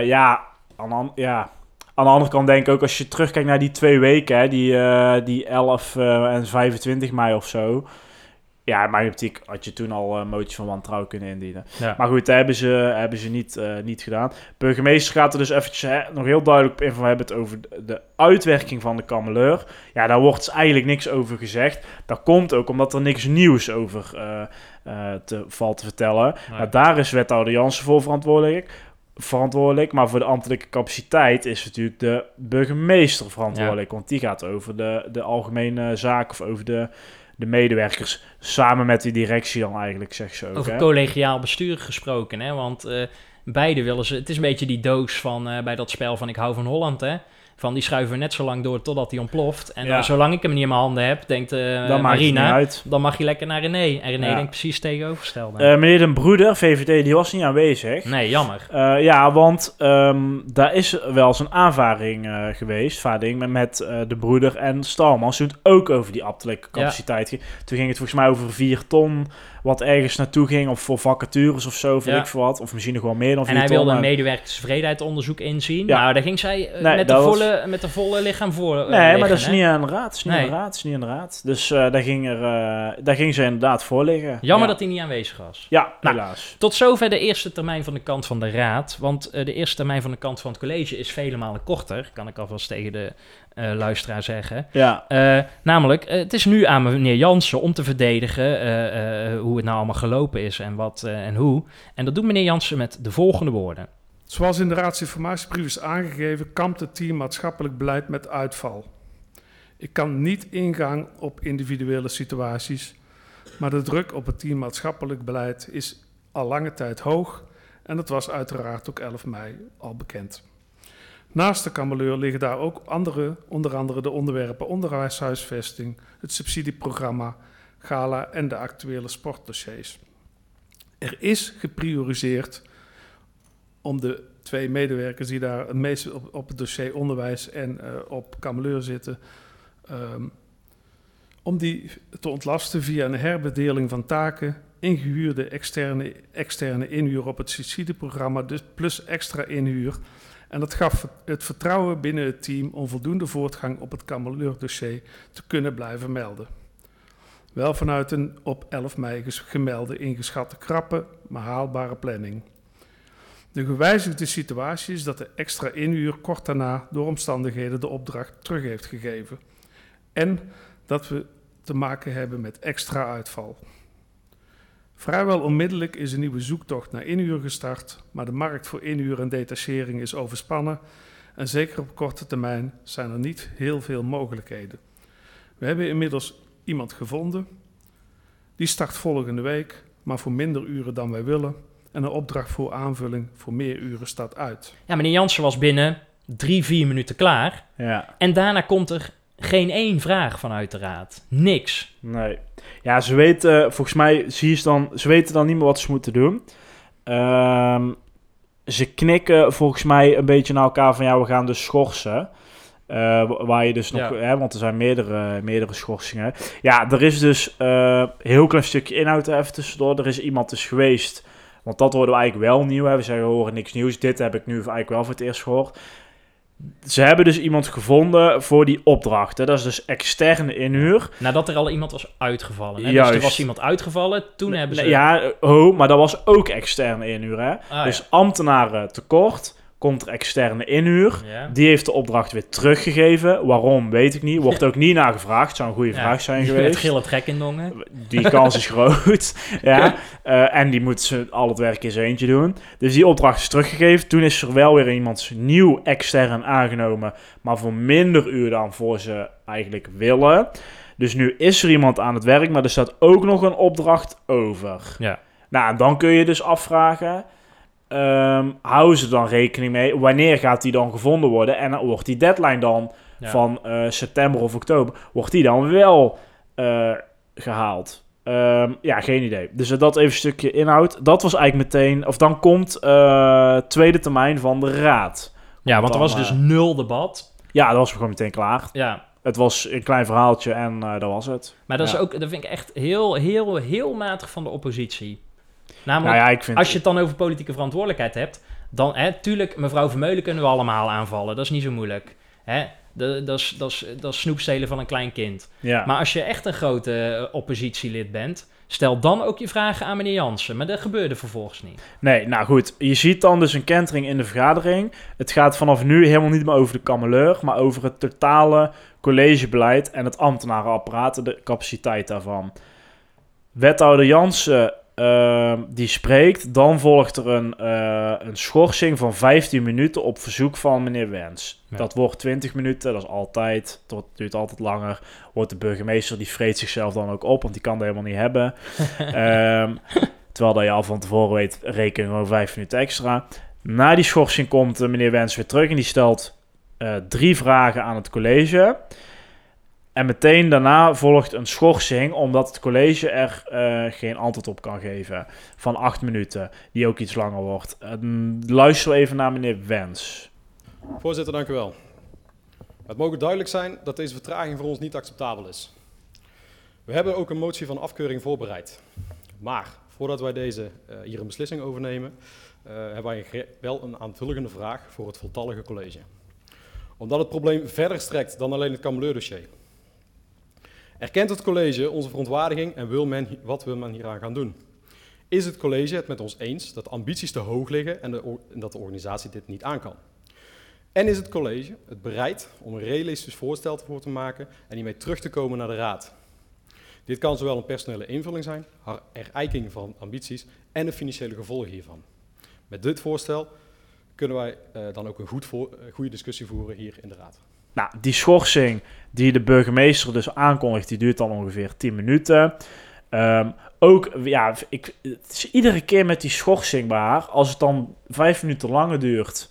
Speaker 5: Eh, ja, aan, ja, aan de andere kant denk ik ook, als je terugkijkt naar die twee weken, hè, die, eh, die 11 eh, en 25 mei of zo. Ja, in mijn optiek had je toen al een motie van wantrouwen kunnen indienen.
Speaker 4: Ja.
Speaker 5: Maar goed, dat hebben ze, hebben ze niet, eh, niet gedaan. Burgemeester gaat er dus eventjes hè, nog heel duidelijk op in van we hebben het over de, uitwerking van de kameleur. Ja, daar wordt eigenlijk niks over gezegd. Dat komt ook omdat er niks nieuws over eh, eh, te, valt te vertellen.
Speaker 4: Nee.
Speaker 5: Maar daar is wethouder Jansen voor verantwoordelijk. Verantwoordelijk, maar voor de ambtelijke capaciteit is natuurlijk de burgemeester verantwoordelijk. Want die gaat over de, de algemene zaken of over de, de medewerkers. Samen met die directie dan eigenlijk, zegt ze ook.
Speaker 4: Over
Speaker 5: hè?
Speaker 4: collegiaal bestuur gesproken, hè? Want eh, beide willen ze... Het is een beetje die doos van eh, bij dat spel van Ik hou van Holland, hè. Van die schuiven we net zo lang door totdat hij ontploft. En dan, zolang ik hem niet in mijn handen heb, denkt eh
Speaker 5: Dan
Speaker 4: Marina... Dan mag je lekker naar René. En René denkt precies tegenovergestelde.
Speaker 5: Eh, meneer Den Broeder, VVD, die was niet aanwezig.
Speaker 4: nee, jammer.
Speaker 5: Eh, ja, want ehm, daar is wel eens een aanvaring geweest, vaarding, met, met de broeder en Stalmans. Toen het ook over die ambtelijke
Speaker 4: Ja.
Speaker 5: capaciteit. Toen ging het volgens mij over vier ton, wat ergens naartoe ging, of voor vacatures of zo,
Speaker 4: Ja.
Speaker 5: ik veel wat. Of misschien nog wel meer dan vier
Speaker 4: En hij
Speaker 5: ton.
Speaker 4: wilde een
Speaker 5: maar-
Speaker 4: medewerkerstevredenheidsonderzoek inzien.
Speaker 5: Ja.
Speaker 4: Nou, daar ging zij eh,
Speaker 5: Nee,
Speaker 4: met, de
Speaker 5: was-
Speaker 4: volle, met de volle lichaam voor. eh,
Speaker 5: Nee, maar dat is
Speaker 4: hè?
Speaker 5: niet aan de raad. Dat is niet
Speaker 4: Nee.
Speaker 5: aan de raad. Is niet aan de raad. Dus eh, daar, ging er, daar ging ze inderdaad voor liggen.
Speaker 4: Jammer
Speaker 5: ja.
Speaker 4: dat hij niet aanwezig was.
Speaker 5: Ja,
Speaker 4: Nou,
Speaker 5: helaas.
Speaker 4: Tot zover de eerste termijn van de kant van de raad. Want de eerste termijn van de kant van het college is vele malen korter. Kan ik alvast tegen de eh, luisteraar zeggen.
Speaker 5: Ja,
Speaker 4: Eh, namelijk, eh, het is nu aan meneer Jansen om te verdedigen eh, eh, hoe het nou allemaal gelopen is en wat eh, en hoe. En dat doet meneer Jansen met de volgende woorden.
Speaker 11: Zoals in de raadsinformatiebrief is aangegeven, kampt het team maatschappelijk beleid met uitval. Ik kan niet ingaan op individuele situaties, maar de druk op het team maatschappelijk beleid is al lange tijd hoog en dat was uiteraard ook 11 mei al bekend. Naast de kameleur liggen daar ook andere, onder andere de onderwerpen onderwijshuisvesting, het subsidieprogramma, gala en de actuele sportdossiers. Er is geprioriseerd om de twee medewerkers die daar het meest op, het dossier onderwijs en eh, op kameleur zitten, ehm, om die te ontlasten via een herbedeling van taken, ingehuurde externe, externe inhuur op het subsidieprogramma, dus plus extra inhuur. En dat gaf het vertrouwen binnen het team om voldoende voortgang op het kameleur-dossier te kunnen blijven melden. Wel vanuit een op 11 mei gemelde ingeschatte krappe, maar haalbare planning. De gewijzigde situatie is dat de extra inhuur kort daarna door omstandigheden de opdracht terug heeft gegeven. En dat we te maken hebben met extra uitval. Vrijwel onmiddellijk is een nieuwe zoektocht naar inhuur gestart, maar de markt voor inhuur en detachering is overspannen en zeker op korte termijn zijn er niet heel veel mogelijkheden. We hebben inmiddels iemand gevonden, die start volgende week, maar voor minder uren dan wij willen en een opdracht voor aanvulling voor meer uren staat uit.
Speaker 4: Ja, meneer Jansen was binnen drie, vier minuten klaar.
Speaker 5: ja.
Speaker 4: En daarna komt er geen één vraag vanuit de raad. Niks.
Speaker 5: Nee. Ja, ze weten, volgens mij zie je dan, ze weten dan niet meer wat ze moeten doen. Ehm, ze knikken volgens mij een beetje naar elkaar van ja, we gaan dus schorsen. Eh, wa- waar je dus nog,
Speaker 4: Ja.
Speaker 5: hè, want er zijn meerdere, meerdere schorsingen. Ja, er is dus eh, heel klein stukje inhoud er even tussendoor. Er is iemand dus geweest, want dat hoorden we eigenlijk wel nieuw. Hè. We zeggen we horen niks nieuws. Dit heb ik nu eigenlijk wel voor het eerst gehoord. Ze hebben dus iemand gevonden voor die opdracht. Hè. Dat is dus externe inhuur.
Speaker 4: Nadat er al iemand was uitgevallen. Hè? Dus
Speaker 5: Juist.
Speaker 4: er was iemand uitgevallen. Toen hebben ze...
Speaker 5: Ja, oh, maar dat was ook externe inhuur, hè?
Speaker 4: Ah,
Speaker 5: dus ambtenaren tekort, komt er externe inhuur.
Speaker 4: ja.
Speaker 5: Die heeft de opdracht weer teruggegeven. Waarom, weet ik niet. Wordt ook niet naar gevraagd. Zou een goede
Speaker 4: Ja.
Speaker 5: vraag zijn
Speaker 4: Met
Speaker 5: geweest.
Speaker 4: gille trek in dongen.
Speaker 5: Die kans is groot. ja. Eh, en die moet ze al het werk in zijn eentje doen. Dus die opdracht is teruggegeven. Toen is er wel weer iemand nieuw extern aangenomen. Maar voor minder uur dan voor ze eigenlijk willen. Dus nu is er iemand aan het werk. Maar er staat ook nog een opdracht over.
Speaker 4: Ja.
Speaker 5: Nou, en dan kun je dus afvragen. Ehm, houden ze dan rekening mee? Wanneer gaat die dan gevonden worden? En dan wordt die deadline dan
Speaker 4: Ja.
Speaker 5: van eh, september of oktober, wordt die dan wel eh, gehaald? Ehm, ja, geen idee. Dus dat even een stukje inhoud. Dat was eigenlijk meteen, of dan komt eh tweede termijn van de raad.
Speaker 4: Ja, want er was dus nul debat.
Speaker 5: Ja, dat was gewoon meteen klaar.
Speaker 4: Ja,
Speaker 5: Het was een klein verhaaltje en eh, dat was het.
Speaker 4: maar dat,
Speaker 5: Ja.
Speaker 4: is ook, dat vind ik echt heel, heel, heel matig van de oppositie. Namelijk,
Speaker 5: Nou ja, ik vind...
Speaker 4: als je het dan over politieke verantwoordelijkheid hebt, dan, hè, tuurlijk, mevrouw Vermeulen kunnen we allemaal aanvallen. Dat is niet zo moeilijk. Hè? Dat is, dat, is, dat is snoepstelen van een klein kind.
Speaker 5: ja.
Speaker 4: Maar als je echt een grote eh, oppositielid bent, stel dan ook je vragen aan meneer Jansen. Maar dat gebeurde vervolgens niet.
Speaker 5: Nee, nou goed. Je ziet dan dus een kentering in de vergadering. Het gaat vanaf nu helemaal niet meer over de kameleur, maar over het totale collegebeleid en het ambtenarenapparaat en de capaciteit daarvan. Wethouder Jansen ehm, die spreekt, dan volgt er een, eh, een schorsing van 15 minuten op verzoek van meneer Wens.
Speaker 4: Ja.
Speaker 5: Dat wordt 20 minuten, dat is altijd, wordt- duurt altijd langer. Wordt de burgemeester, die vreet zichzelf dan ook op, want die kan dat helemaal niet hebben. Ehm, Terwijl dat je al van tevoren weet, reken gewoon vijf minuten extra. Na die schorsing komt eh, meneer Wens weer terug en die stelt eh, drie vragen aan het college. En meteen daarna volgt een schorsing, omdat het college er eh, geen antwoord op kan geven. Van acht minuten, die ook iets langer wordt. Uh, luister even naar meneer Wens.
Speaker 3: Voorzitter, dank u wel. Het mogen duidelijk zijn dat deze vertraging voor ons niet acceptabel is. We hebben ook een motie van afkeuring voorbereid. Maar voordat wij deze, uh, hier een beslissing over nemen, uh, hebben wij wel een aanvullende vraag voor het voltallige college. Omdat het probleem verder strekt dan alleen het Kameleur-dossier. Erkent het college onze verontwaardiging en wil men, wat wil men hieraan gaan doen? Is het college het met ons eens dat ambities te hoog liggen en, de, dat de organisatie dit niet aan kan? En is het college het bereid om een realistisch voorstel voor te maken en hiermee terug te komen naar de raad? Dit kan zowel een personele invulling zijn, herijking van ambities en de financiële gevolgen hiervan. Met dit voorstel kunnen wij uh, dan ook een goed uh, goede discussie voeren hier in de raad.
Speaker 5: Nou, die schorsing die de burgemeester dus aankondigt, die duurt dan ongeveer 10 minuten. Um, ook, ja, ik, het is iedere keer met die schorsing maar, als het dan vijf minuten langer duurt,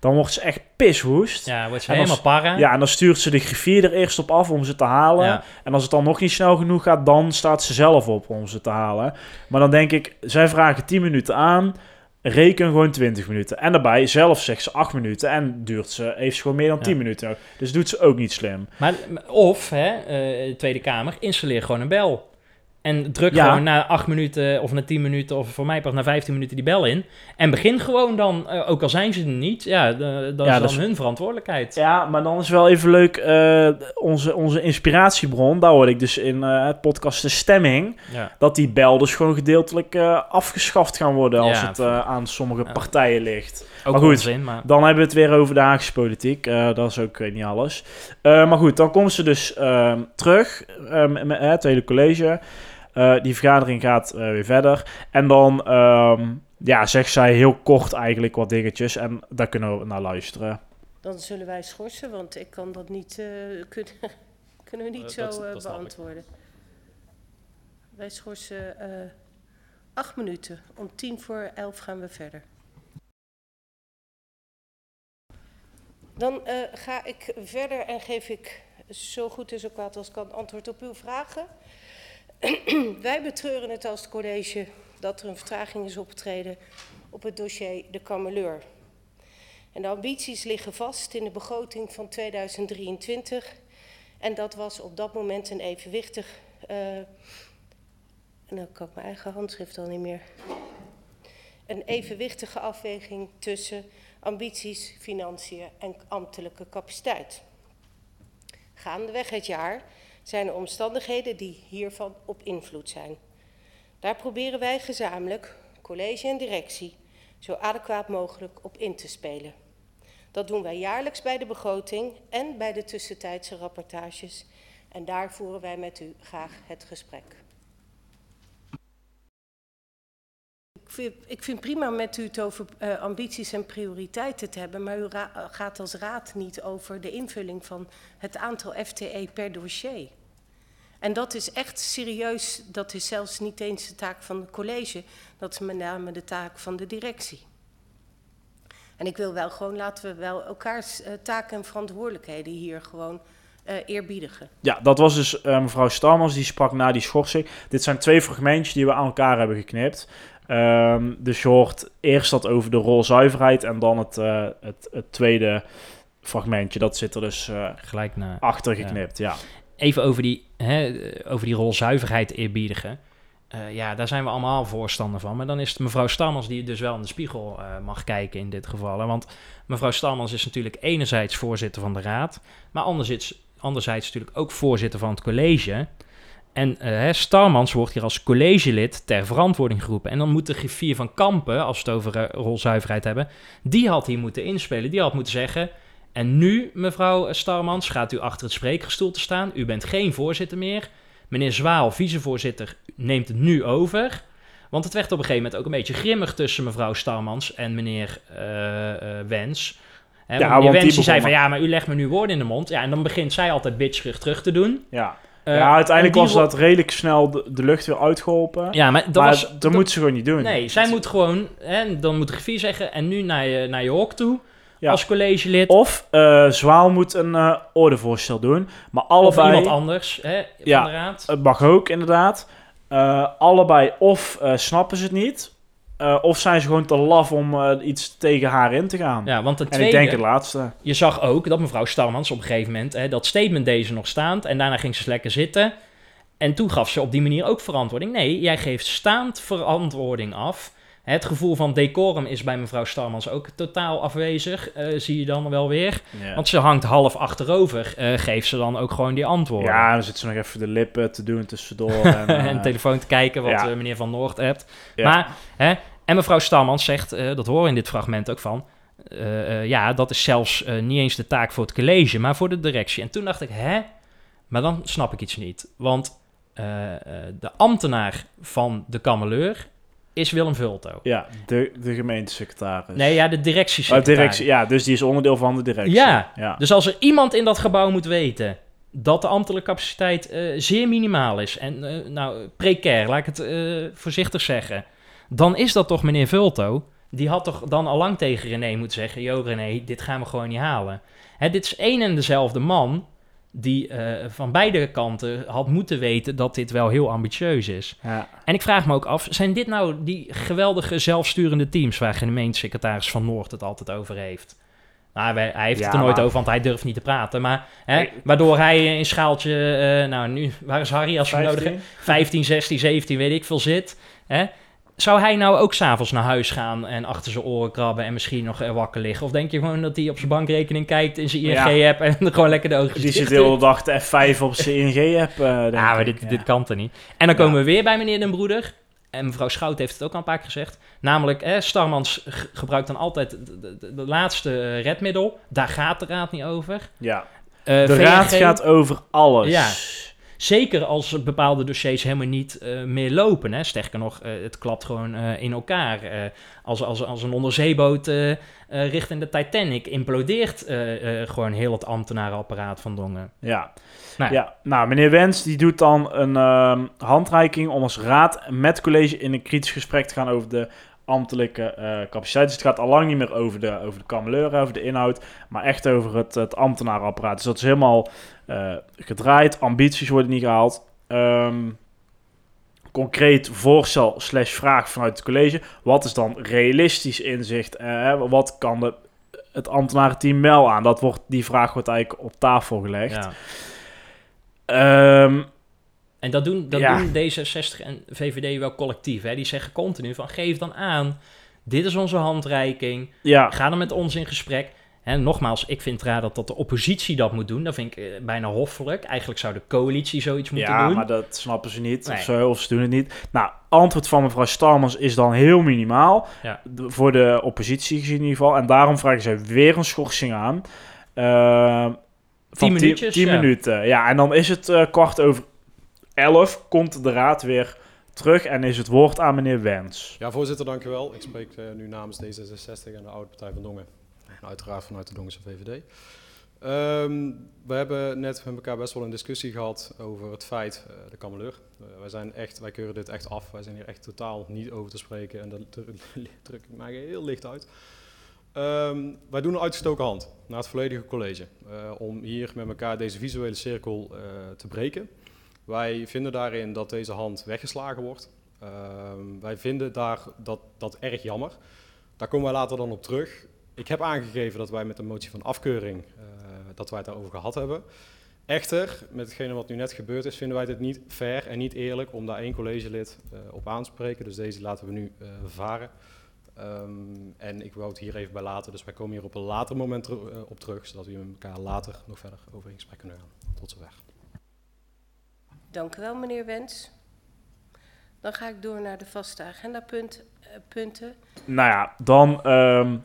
Speaker 5: dan wordt ze echt piswoest.
Speaker 4: Ja, wordt ze
Speaker 5: En
Speaker 4: helemaal
Speaker 5: dan,
Speaker 4: parra.
Speaker 5: Ja, en dan stuurt ze de griffier er eerst op af om ze te halen.
Speaker 4: Ja.
Speaker 5: En als het dan nog niet snel genoeg gaat, dan staat ze zelf op om ze te halen. Maar dan denk ik, zij vragen 10 minuten aan, reken gewoon 20 minuten. En daarbij, zelf zegt ze 8 minuten en duurt ze, heeft ze gewoon meer dan
Speaker 4: Ja.
Speaker 5: 10 minuten. Dus doet ze ook niet slim.
Speaker 4: Maar, of, hè, eh, Tweede Kamer, installeer gewoon een bel. En druk
Speaker 5: Ja.
Speaker 4: gewoon na 8 minuten of na 10 minuten of voor mij pas na 15 minuten die bel in. En begin gewoon dan, eh, ook al zijn ze er niet, ja, de- dat
Speaker 5: Ja,
Speaker 4: is
Speaker 5: dat
Speaker 4: dan hun verantwoordelijkheid.
Speaker 5: Ja, maar dan is wel even leuk, eh, onze, onze inspiratiebron, daar hoorde ik dus in eh, het podcast De Stemming,
Speaker 4: Ja.
Speaker 5: dat die bel dus gewoon gedeeltelijk eh, afgeschaft gaan worden als het aan sommige partijen ligt.
Speaker 4: Ook
Speaker 5: maar goed,
Speaker 4: onzin, maar...
Speaker 5: Dan hebben we het weer over de Haagse politiek. Dat is ook niet alles. Maar goed, dan komt ze dus ehm, terug het Tweede College. Eh, die vergadering gaat eh, weer verder. En dan ehm, ja, zegt zij heel kort eigenlijk wat dingetjes. En daar kunnen we naar luisteren.
Speaker 2: Dan zullen wij schorsen, want ik kan dat niet, eh, kunnen, kunnen we niet zo
Speaker 3: dat- dat snap ik.
Speaker 2: beantwoorden. Wij schorsen eh, acht minuten. Om tien voor elf gaan we verder. Dan eh, ga ik verder en geef ik zo goed en zo kwaad als kan antwoord op uw vragen. Wij betreuren het als het college dat er een vertraging is opgetreden op het dossier de Kameleur. En de ambities liggen vast in de begroting van 2023. En dat was op dat moment een evenwichtig. en dan kan ik mijn eigen handschrift al niet meer. Een evenwichtige afweging tussen ambities, financiën en ambtelijke capaciteit. Gaandeweg het jaar zijn er omstandigheden die hiervan op invloed zijn. Daar proberen wij gezamenlijk, college en directie, zo adequaat mogelijk op in te spelen. Dat doen wij jaarlijks bij de begroting en bij de tussentijdse rapportages. En daar voeren wij met u graag het gesprek. Ik vind, prima met u over eh, ambities en prioriteiten te hebben, maar u gaat als raad niet over de invulling van het aantal FTE per dossier. En dat is echt serieus, dat is zelfs niet eens de taak van het college, dat is met name de taak van de directie. En ik wil wel gewoon, laten we wel elkaars eh, taken en verantwoordelijkheden hier gewoon eh, eerbiedigen.
Speaker 5: Ja, dat was dus eh, mevrouw Stamers, die sprak na die schorsing. Dit zijn twee fragmentjes die we aan elkaar hebben geknipt. Ehm, dus je hoort eerst dat over de rolzuiverheid en dan het, eh, het, het tweede fragmentje. Dat zit er dus eh,
Speaker 4: Gelijk na.
Speaker 5: achter geknipt, ja.
Speaker 4: Even over die, hè, eh, over die rolzuiverheid eerbiedigen. Eh, ja, daar zijn we allemaal voorstander van. Maar dan is het mevrouw Stammers die dus wel in de spiegel eh, mag kijken in dit geval. Want mevrouw Stammers is natuurlijk enerzijds voorzitter van de raad. Maar anderzijds, anderzijds natuurlijk ook voorzitter van het college. En eh hè, Starmans wordt hier als collegelid ter verantwoording geroepen. En dan moet de griffier van Kampen, als we het over eh, rolzuiverheid hebben... die had hier moeten inspelen. Die had moeten zeggen... En nu, mevrouw Starmans, gaat u achter het spreekgestoelte staan. U bent geen voorzitter meer. Meneer Zwaal, vicevoorzitter, neemt het nu over. Want het werd op een gegeven moment ook een beetje grimmig tussen mevrouw Starmans en meneer eh, eh, Wens. Hè,
Speaker 5: Ja,
Speaker 4: meneer
Speaker 5: want
Speaker 4: Wens die zei van ja, maar u legt me nu woorden in de mond. Ja, en dan begint zij altijd bitcherig terug te doen.
Speaker 5: Ja,
Speaker 4: Eh,
Speaker 5: ja, uiteindelijk was dat redelijk snel de, de lucht weer uitgeholpen.
Speaker 4: Ja, maar dat
Speaker 5: maar
Speaker 4: was...
Speaker 5: dat,
Speaker 4: dat-
Speaker 5: moet ze gewoon niet doen.
Speaker 4: Nee, zij moet gewoon... Hè, dan moet de griffier zeggen... En nu naar je, naar je hok toe.
Speaker 5: Ja.
Speaker 4: Als collegelid.
Speaker 5: Of eh, Zwaal moet een eh, ordevoorstel doen. Maar
Speaker 4: Of
Speaker 5: allebei...
Speaker 4: iemand anders hè, van
Speaker 5: Ja.
Speaker 4: de raad.
Speaker 5: Het mag ook, inderdaad. Eh, allebei of snappen ze het niet... of zijn ze gewoon te laf om iets tegen haar in te gaan.
Speaker 4: Ja, want ten
Speaker 5: en ik
Speaker 4: tweede...
Speaker 5: denk het laatste.
Speaker 4: Je zag ook dat mevrouw Starmans op een gegeven moment hè, dat statement deze nog staand en daarna ging ze lekker zitten. En toen gaf ze op die manier ook verantwoording. Nee, jij geeft staand verantwoording af. Het gevoel van decorum is bij mevrouw Starmans ook totaal afwezig, eh, zie je dan wel weer.
Speaker 5: Ja.
Speaker 4: Want ze hangt half achterover, eh, geeft ze dan ook gewoon die antwoorden.
Speaker 5: Ja, dan zit ze nog even de lippen te doen tussendoor. En, eh,
Speaker 4: en telefoon te kijken wat
Speaker 5: ja.
Speaker 4: meneer Van Noord hebt.
Speaker 5: Ja.
Speaker 4: Maar, hè, en mevrouw Starmans zegt, dat horen we in dit fragment ook van... ja, dat is zelfs niet eens de taak voor het college, maar voor de directie. En toen dacht ik, hè? Maar dan snap ik iets niet. Want de ambtenaar van de kameleur is Willem Vulto.
Speaker 5: Ja, de, de gemeentesecretaris.
Speaker 4: Nee, ja, de
Speaker 5: Oh,
Speaker 4: directiesecretaris.
Speaker 5: directie, ja, dus die is onderdeel van de directie.
Speaker 4: Ja,
Speaker 5: ja.
Speaker 4: dus als er iemand in dat gebouw moet weten dat de ambtelijke capaciteit eh, zeer minimaal is en eh, nou precair, laat ik het eh, voorzichtig zeggen, dan is dat toch meneer Vulto. Die had toch dan al lang tegen René moeten zeggen: Yo, René, dit gaan we gewoon niet halen. Hè, dit is één en dezelfde man die eh, van beide kanten had moeten weten dat dit wel heel ambitieus is.
Speaker 5: Ja.
Speaker 4: En ik vraag me ook af: zijn dit nou die geweldige zelfsturende teams waar gemeentesecretaris Van Noord het altijd over heeft? Nou, hij heeft
Speaker 5: Ja,
Speaker 4: het er nooit
Speaker 5: maar-
Speaker 4: over, want hij durft niet te praten. Maar hè,
Speaker 5: Nee.
Speaker 4: waardoor hij in schaaltje, eh, nou nu, waar is Harry als we hem nodig
Speaker 5: 15?
Speaker 4: hebben? 15, 16, 17, weet ik veel zit. Hè? Zou hij nou ook s'avonds naar huis gaan en achter zijn oren krabben en misschien nog eh, wakker liggen? Of denk je gewoon dat hij op zijn bankrekening kijkt in zijn ING-app en gewoon lekker de ogen
Speaker 5: Die zit de hele dag de F5 op zijn ING-app. eh denk
Speaker 4: ja, maar dit,
Speaker 5: Ja.
Speaker 4: dit kan er niet. En dan
Speaker 5: Ja.
Speaker 4: komen we weer bij meneer Den Broeder. En mevrouw Schout heeft het ook al een paar keer gezegd. Namelijk, Starmans gebruikt dan altijd de, de, de- de laatste eh, redmiddel. Daar gaat de raad niet over.
Speaker 5: Ja.
Speaker 4: Eh,
Speaker 5: De
Speaker 4: VNG
Speaker 5: raad gaat over alles.
Speaker 4: Ja. Zeker als bepaalde dossiers helemaal niet eh, meer lopen. Hè. Sterker nog, eh, het klapt gewoon eh, in elkaar. Als, als, als een onderzeeboot richting de Titanic implodeert gewoon heel het ambtenarenapparaat van Dongen.
Speaker 5: Ja.
Speaker 4: Nou,
Speaker 5: Ja, nou, meneer Wens die doet dan een ehm, handreiking om als raad met college in een kritisch gesprek te gaan over de ambtelijke eh, capaciteit. Dus het gaat al lang niet meer over de, over de kameleur, over de inhoud, maar echt over het, het ambtenarenapparaat. Dus dat is helemaal eh, gedraaid, ambities worden niet gehaald. Ehm, concreet voorstel slash vraag vanuit het college. Wat is dan realistisch inzicht? Eh, wat kan de, het ambtenarenteam wel aan? Dat wordt, die vraag wordt eigenlijk op tafel gelegd.
Speaker 4: Ja.
Speaker 5: Ehm,
Speaker 4: En dat doen, dat
Speaker 5: Ja.
Speaker 4: doen D66 en VVD wel collectief. Hè? Die zeggen continu van geef dan aan, dit is onze handreiking,
Speaker 5: ja,
Speaker 4: ga dan met ons in gesprek. En nogmaals, ik vind raar dat, dat de oppositie dat moet doen. Dat vind ik eh, bijna hoffelijk. Eigenlijk zou de coalitie zoiets moeten
Speaker 5: ja
Speaker 4: doen.
Speaker 5: maar dat snappen ze niet
Speaker 4: Nee.
Speaker 5: of zo, of ze doen het niet. Nou, antwoord van mevrouw Starmans is dan heel minimaal.
Speaker 4: Ja.
Speaker 5: Voor de oppositie gezien in ieder geval. En daarom vragen zij weer een schorsing aan. Ehm, van
Speaker 4: Tien minuutjes,
Speaker 5: 10
Speaker 4: ja.
Speaker 5: minuten. Ja, en dan is het eh, kwart over elf. Komt de raad weer terug en is het woord aan meneer Wens.
Speaker 3: Ja, voorzitter, dank u wel. Ik spreek eh, nu namens D66 en de Oude Partij van Dongen. En uiteraard vanuit de Dongense VVD. Ehm, we hebben net met elkaar best wel een discussie gehad over het feit, eh, de kameleur. Eh, wij, zijn echt, wij keuren dit echt af. Wij zijn hier echt totaal niet over te spreken. En dat dru- druk ik mij heel licht uit. Ehm, wij doen een uitgestoken hand naar het volledige college. om hier met elkaar deze visuele cirkel te breken. Wij vinden daarin dat deze hand weggeslagen wordt. Ehm, wij vinden daar dat, dat erg jammer. Daar komen wij later dan op terug. Ik heb aangegeven dat wij met een motie van afkeuring, eh, dat wij het daarover gehad hebben. Echter, met hetgene wat nu net gebeurd is, vinden wij het niet fair en niet eerlijk om daar één collegelid eh, op aan te spreken. Dus deze laten we nu eh, varen. Ehm, en ik wou het hier even bij laten, dus wij komen hier op een later moment op terug, zodat we met elkaar later nog verder over in gesprek kunnen gaan. Tot zover.
Speaker 2: Dank u wel, meneer Wens. Dan ga ik door naar de vaste agendapunten. punten.
Speaker 5: Nou ja, dan ehm,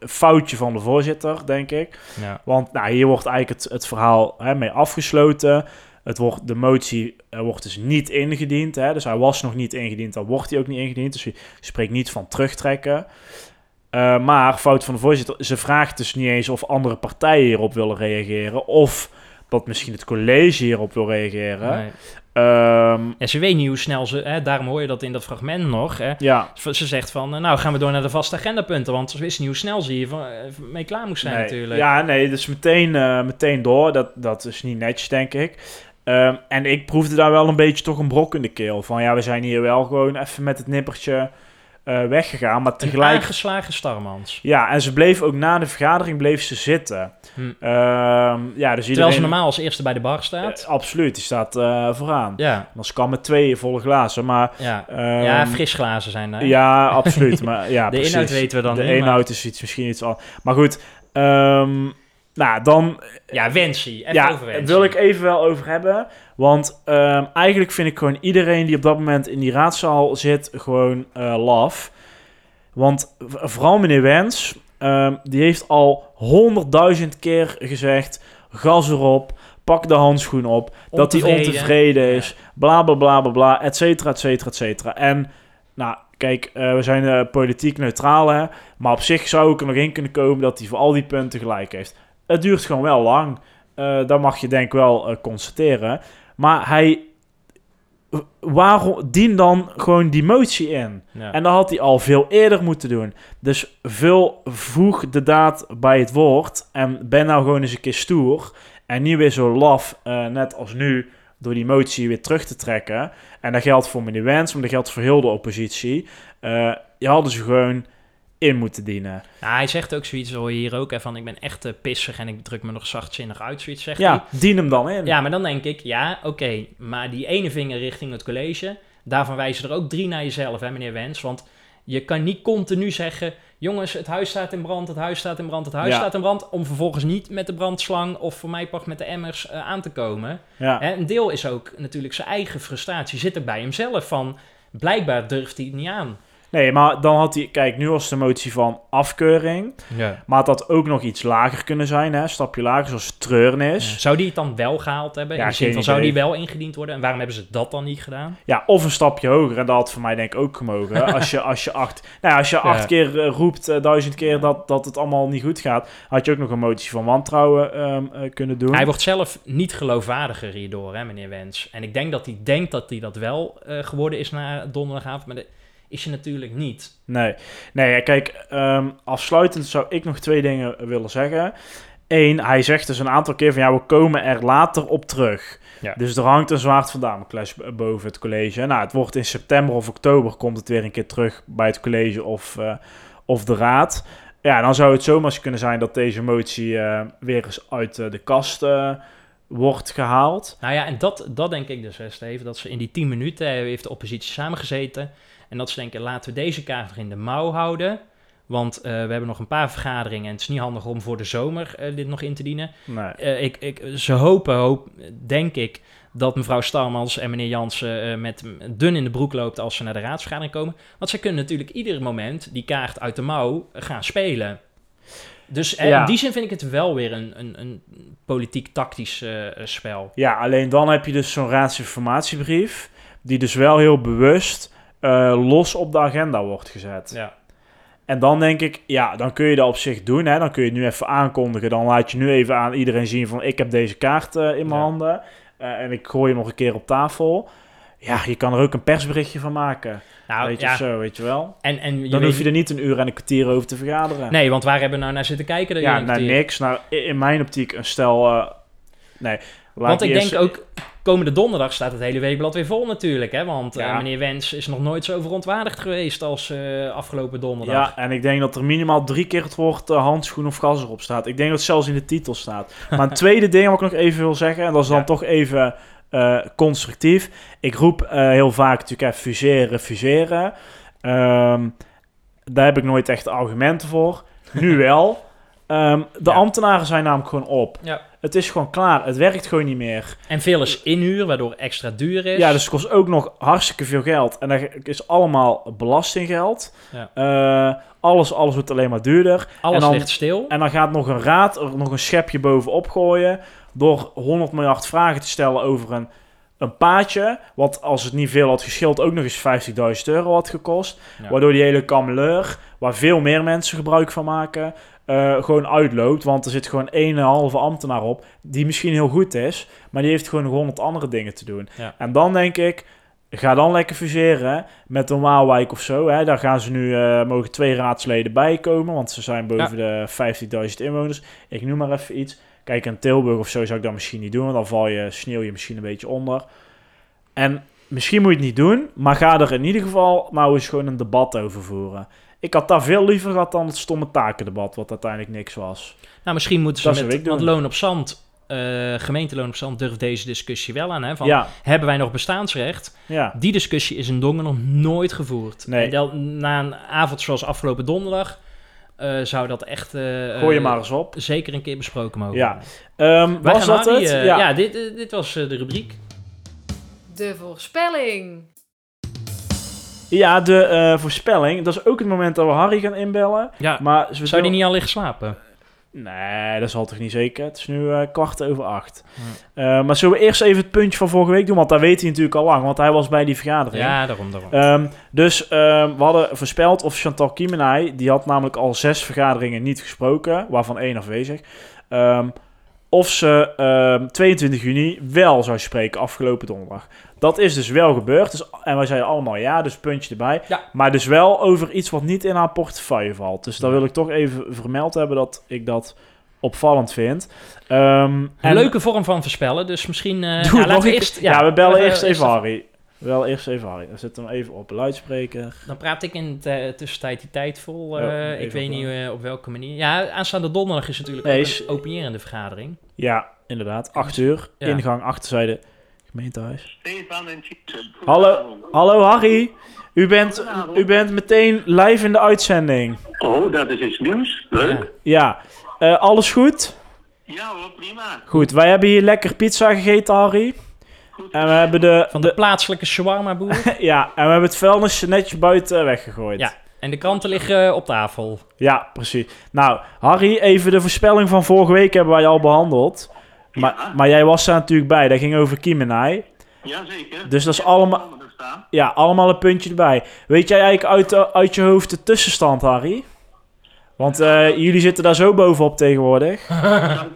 Speaker 5: foutje van de voorzitter, denk ik.
Speaker 4: Ja.
Speaker 5: Want nou, hier wordt eigenlijk het, het verhaal hè, mee afgesloten. Het wordt, de motie eh, wordt dus niet ingediend. Hè, dus hij was nog niet ingediend, dan wordt hij ook niet ingediend. Dus je spreekt niet van terugtrekken. Eh, maar, fout van de voorzitter, ze vraagt dus niet eens of andere partijen hierop willen reageren. Of dat misschien het college hierop wil reageren.
Speaker 4: Nee.
Speaker 5: Ehm,
Speaker 4: En ze weet niet hoe snel ze... Hè, daarom hoor je dat in dat fragment nog. Hè.
Speaker 5: ja,
Speaker 4: Ze ze zegt van, nou gaan we door naar de vaste agendapunten. Want ze wist niet hoe snel ze hier van, eh, mee klaar moest zijn
Speaker 5: nee.
Speaker 4: natuurlijk.
Speaker 5: Ja, nee, dus meteen, eh, meteen door. Dat, dat is niet netjes, denk ik. Ehm, en ik proefde daar wel een beetje toch een brok in de keel. Van ja, we zijn hier wel gewoon even met het nippertje eh, weggegaan. Maar
Speaker 4: Een
Speaker 5: tegelijk...
Speaker 4: aangeslagen Starmans.
Speaker 5: Ja, en ze bleef ook na de vergadering bleef ze zitten.
Speaker 4: Hm.
Speaker 5: Ehm, ja, dus
Speaker 4: Terwijl
Speaker 5: iedereen...
Speaker 4: ze normaal als eerste bij de bar staat.
Speaker 5: Absoluut, die staat eh, vooraan.
Speaker 4: ja,
Speaker 5: Dan kan met twee volle glazen, maar...
Speaker 4: ja.
Speaker 5: ehm,
Speaker 4: ja, frisglazen zijn daar.
Speaker 5: Ja, absoluut. Maar, ja,
Speaker 4: de
Speaker 5: precies.
Speaker 4: inhoud weten we dan
Speaker 5: De
Speaker 4: niet.
Speaker 5: inhoud
Speaker 4: maar-
Speaker 5: is iets, misschien iets al. Maar goed, ehm, nou dan
Speaker 4: Ja, Wensie. Even
Speaker 5: ja,
Speaker 4: Wensie.
Speaker 5: wil ik even wel over hebben. Want ehm, eigenlijk vind ik gewoon iedereen die op dat moment in die raadzaal zit, gewoon eh laf. Want vooral meneer Wens, ehm, die heeft al honderdduizend keer gezegd: gas erop, pak de handschoen op, dat hij
Speaker 4: Ontevreden.
Speaker 5: ontevreden is, bla bla bla bla bla, et cetera, et cetera, et cetera. En nou, kijk, eh, we zijn eh, politiek neutraal, hè, maar op zich zou ik er nog in kunnen komen dat hij voor al die punten gelijk heeft. Het duurt gewoon wel lang. Eh dat mag je denk ik wel eh, constateren. Maar hij... Waarom dien dan gewoon die motie in?
Speaker 4: Ja.
Speaker 5: En dat had hij al veel eerder moeten doen. Dus veel voeg de daad bij het woord. En ben nou gewoon eens een keer stoer. En niet weer zo laf, eh, net als nu, door die motie weer terug te trekken. En dat geldt voor meneer Wens, maar dat geldt voor heel de oppositie. Je hadden ze gewoon in moeten dienen.
Speaker 4: Nou, hij zegt ook zoiets, hoor je hier ook, hè, van ik ben echt eh, pissig en ik druk me nog zachtzinnig uit, zoiets zegt hij.
Speaker 5: Ja, dien hem dan in.
Speaker 4: Ja, maar dan denk ik, ja, oké, maar die ene vinger richting het college, daarvan wijzen er ook drie naar jezelf, hè, meneer Wens. Want je kan niet continu zeggen, jongens, het huis staat in brand, het huis staat in brand, het huis
Speaker 5: Ja.
Speaker 4: staat in brand, om vervolgens niet met de brandslang of voor mij pak met de emmers eh, aan te komen.
Speaker 5: Ja.
Speaker 4: Hè, een deel is ook natuurlijk zijn eigen frustratie, zit er bij hemzelf van, blijkbaar durft hij het niet aan.
Speaker 5: Nee, maar dan had hij... Kijk, nu was de motie van afkeuring.
Speaker 4: Ja.
Speaker 5: Maar het had ook nog iets lager kunnen zijn, hè? Stapje lager, zoals treurnis.
Speaker 4: Zou die het dan wel gehaald hebben?
Speaker 5: Ja,
Speaker 4: in de zin
Speaker 5: geen
Speaker 4: van, zou die wel ingediend worden? En waarom hebben ze dat dan niet gedaan?
Speaker 5: Ja, of een stapje hoger. En dat had voor mij denk ik ook gemogen. als, je, als je acht, nou ja, als je acht keer eh, roept, eh, duizend keer dat, dat het allemaal niet goed gaat, had je ook nog een motie van wantrouwen ehm, eh, kunnen doen.
Speaker 4: Hij wordt zelf niet geloofwaardiger hierdoor, hè, meneer Wens. En ik denk dat hij denkt dat hij dat wel geworden is na donderdagavond, maar dat is je natuurlijk niet.
Speaker 5: Nee, nee kijk, ehm, afsluitend zou ik nog twee dingen willen zeggen. Eén, hij zegt dus een aantal keer van ja, we komen er later op terug.
Speaker 4: Ja.
Speaker 5: Dus er hangt een zwaard van Damocles boven het college. Nou, het wordt in september of oktober komt het weer een keer terug bij het college of, eh, of de raad. Ja, dan zou het zomaar kunnen zijn dat deze motie eh, weer eens uit eh, de kast eh, wordt gehaald.
Speaker 4: Nou ja, en dat, dat denk ik dus, hè, Steven, dat ze in die tien minuten heeft de oppositie samengezeten. En dat ze denken, laten we deze kaart nog in de mouw houden. Want eh, we hebben nog een paar vergaderingen en het is niet handig om voor de zomer eh, dit nog in te dienen.
Speaker 5: Nee.
Speaker 4: Eh, ik, ik, ze hopen, hoop, denk ik, dat mevrouw Starmans en meneer Jansen met dun in de broek loopt als ze naar de raadsvergadering komen. Want ze kunnen natuurlijk ieder moment die kaart uit de mouw gaan spelen. Dus
Speaker 5: Ja.
Speaker 4: in die zin vind ik het wel weer een, een, een politiek-tactisch spel.
Speaker 5: Ja, alleen dan heb je dus zo'n raadsinformatiebrief, die dus wel heel bewust eh, los op de agenda wordt gezet.
Speaker 4: Ja.
Speaker 5: En dan denk ik, ja, dan kun je dat op zich doen. Hè? Dan kun je het nu even aankondigen. Dan laat je nu even aan iedereen zien van, ik heb deze kaart eh, in mijn
Speaker 4: Ja.
Speaker 5: handen. Eh, en ik gooi hem nog een keer op tafel. Ja, je kan er ook een persberichtje van maken.
Speaker 4: Nou,
Speaker 5: weet je,
Speaker 4: ja.
Speaker 5: zo, weet je wel.
Speaker 4: En, en je
Speaker 5: Dan
Speaker 4: weet-
Speaker 5: hoef je er niet een uur en een kwartier over te vergaderen.
Speaker 4: Nee, want waar hebben we nou naar zitten kijken?
Speaker 5: ja, naar niks. Nou, i- in mijn optiek een stel... eh, nee, laat
Speaker 4: Want ik
Speaker 5: eerst-
Speaker 4: denk ook, komende donderdag staat het hele weekblad weer vol natuurlijk. Hè? Want eh, meneer Wens is nog nooit zo verontwaardigd geweest als eh, afgelopen donderdag.
Speaker 5: Ja, en ik denk dat er minimaal drie keer het woord eh, handschoen of gas erop staat. Ik denk dat het zelfs in de titel staat. Maar een tweede ding wat ik nog even wil zeggen, en dat is dan
Speaker 4: Ja.
Speaker 5: toch even constructief. Ik roep heel vaak natuurlijk fuseren, fuseren. Ehm, daar heb ik nooit echt argumenten voor. Nu wel. Ehm, de
Speaker 4: Ja.
Speaker 5: ambtenaren zijn namelijk gewoon op.
Speaker 4: Ja.
Speaker 5: Het is gewoon klaar. Het werkt gewoon niet meer.
Speaker 4: En veel is inhuur, waardoor extra duur is.
Speaker 5: Ja, dus het kost ook nog hartstikke veel geld. En dat is allemaal belastinggeld.
Speaker 4: Ja.
Speaker 5: Eh, alles, alles wordt alleen maar duurder.
Speaker 4: Alles
Speaker 5: en dan-
Speaker 4: ligt stil.
Speaker 5: En dan gaat nog een raad er nog een schepje bovenop gooien... door 100 miljard vragen te stellen over een, een paadje... wat als het niet veel had geschild ook nog eens 50.000 euro had gekost. Waardoor die hele kameleur, waar veel meer mensen gebruik van maken... eh, gewoon uitloopt. Want er zit gewoon één halve ambtenaar op, die misschien heel goed is, maar die heeft gewoon nog honderd andere dingen te doen.
Speaker 4: Ja.
Speaker 5: En dan denk ik, ga dan lekker fuseren met een Waalwijk of zo. Hè. Daar gaan ze nu, eh, mogen twee raadsleden bij komen, want ze zijn boven de 50.000 inwoners. Ik noem maar even iets. Kijk, in Tilburg of zo zou ik dat misschien niet doen, want dan val je, sneeuw je misschien een beetje onder. En misschien moet je het niet doen, maar ga er in ieder geval nou eens gewoon een debat over voeren. Ik had daar veel liever gehad dan het stomme takendebat, wat uiteindelijk niks was.
Speaker 4: Nou, misschien moeten ze met want loon op zand, eh gemeenteloon op zand, durft deze discussie wel aan. Hè? Van,
Speaker 5: Ja.
Speaker 4: Hebben wij nog bestaansrecht?
Speaker 5: Ja.
Speaker 4: Die discussie is in Dongen nog nooit gevoerd.
Speaker 5: Nee.
Speaker 4: En dan, na een avond zoals afgelopen donderdag eh, zou dat echt eh,
Speaker 5: Gooi je maar eens op.
Speaker 4: zeker een keer besproken mogen
Speaker 5: Ja. Ehm,
Speaker 4: Wij
Speaker 5: was
Speaker 4: gaan
Speaker 5: dat
Speaker 4: Harry,
Speaker 5: het? Ja.
Speaker 4: ja, dit, dit was de rubriek.
Speaker 6: De voorspelling.
Speaker 5: Ja, de eh, voorspelling. Dat is ook het moment dat we Harry gaan inbellen.
Speaker 4: Ja.
Speaker 5: Maar we
Speaker 4: Zou die
Speaker 5: doen-
Speaker 4: niet al liggen slapen?
Speaker 5: Nee, dat zal toch niet zeker. Het is nu eh, kwart over acht. Eh, maar zullen we eerst even het puntje van vorige week doen? Want daar weet hij natuurlijk al lang, want hij was bij die vergadering.
Speaker 4: Ja, daarom, daarom.
Speaker 5: Ehm, dus ehm, we hadden voorspeld of Chantal Kiemenij, die had namelijk al zes vergaderingen niet gesproken, waarvan één afwezig. ehm, of ze ehm, 22 juni wel zou spreken afgelopen donderdag. Dat is dus wel gebeurd. Dus, en wij zeiden allemaal ja, dus puntje erbij.
Speaker 4: Ja.
Speaker 5: Maar dus wel over iets wat niet in haar portefeuille valt. Dus daar wil ik toch even vermeld hebben dat ik dat opvallend vind. Ehm,
Speaker 4: Een
Speaker 5: en-
Speaker 4: leuke vorm van voorspellen, dus misschien...
Speaker 5: Doe
Speaker 4: ja, laten we eerst...
Speaker 5: keer. Ja, we bellen eerst even- Harry. Wel eerst even Harry. Dan zet hem even op luidspreker.
Speaker 4: Dan praat ik in de eh, tussentijd die tijd vol. eh,
Speaker 5: Ja,
Speaker 4: ik weet
Speaker 5: op,
Speaker 4: niet eh, op welke manier. Ja, aanstaande donderdag is natuurlijk
Speaker 5: Nee,
Speaker 4: ook
Speaker 5: is-
Speaker 4: een openierende vergadering.
Speaker 5: Ja, inderdaad. 8 uur.
Speaker 4: Ja.
Speaker 5: Ingang, achterzijde, gemeentehuis.
Speaker 12: Stefan en.
Speaker 5: Hallo, hallo Harry. U bent, u bent meteen live in de uitzending.
Speaker 12: Oh, dat is iets nieuws. Leuk.
Speaker 5: Ja, Eh, alles goed?
Speaker 12: Ja hoor, prima.
Speaker 5: Goed, wij hebben hier lekker pizza gegeten, Harry. En we hebben de...
Speaker 4: Van de plaatselijke shawarma boer.
Speaker 5: ja, en we hebben het vuilnis netjes buiten weggegooid.
Speaker 4: ja, en de kranten liggen op tafel.
Speaker 5: Ja, precies. Nou, Harry, even de voorspelling van vorige week hebben wij al behandeld. Maar, maar jij was daar natuurlijk bij. Dat ging over Kiemenij.
Speaker 12: Jazeker.
Speaker 5: Dus dat is allemaal-. Ja, allemaal een puntje erbij. Weet jij eigenlijk uit, de- uit je hoofd de tussenstand, Harry? Want eh, jullie zitten daar zo bovenop tegenwoordig.
Speaker 12: Ik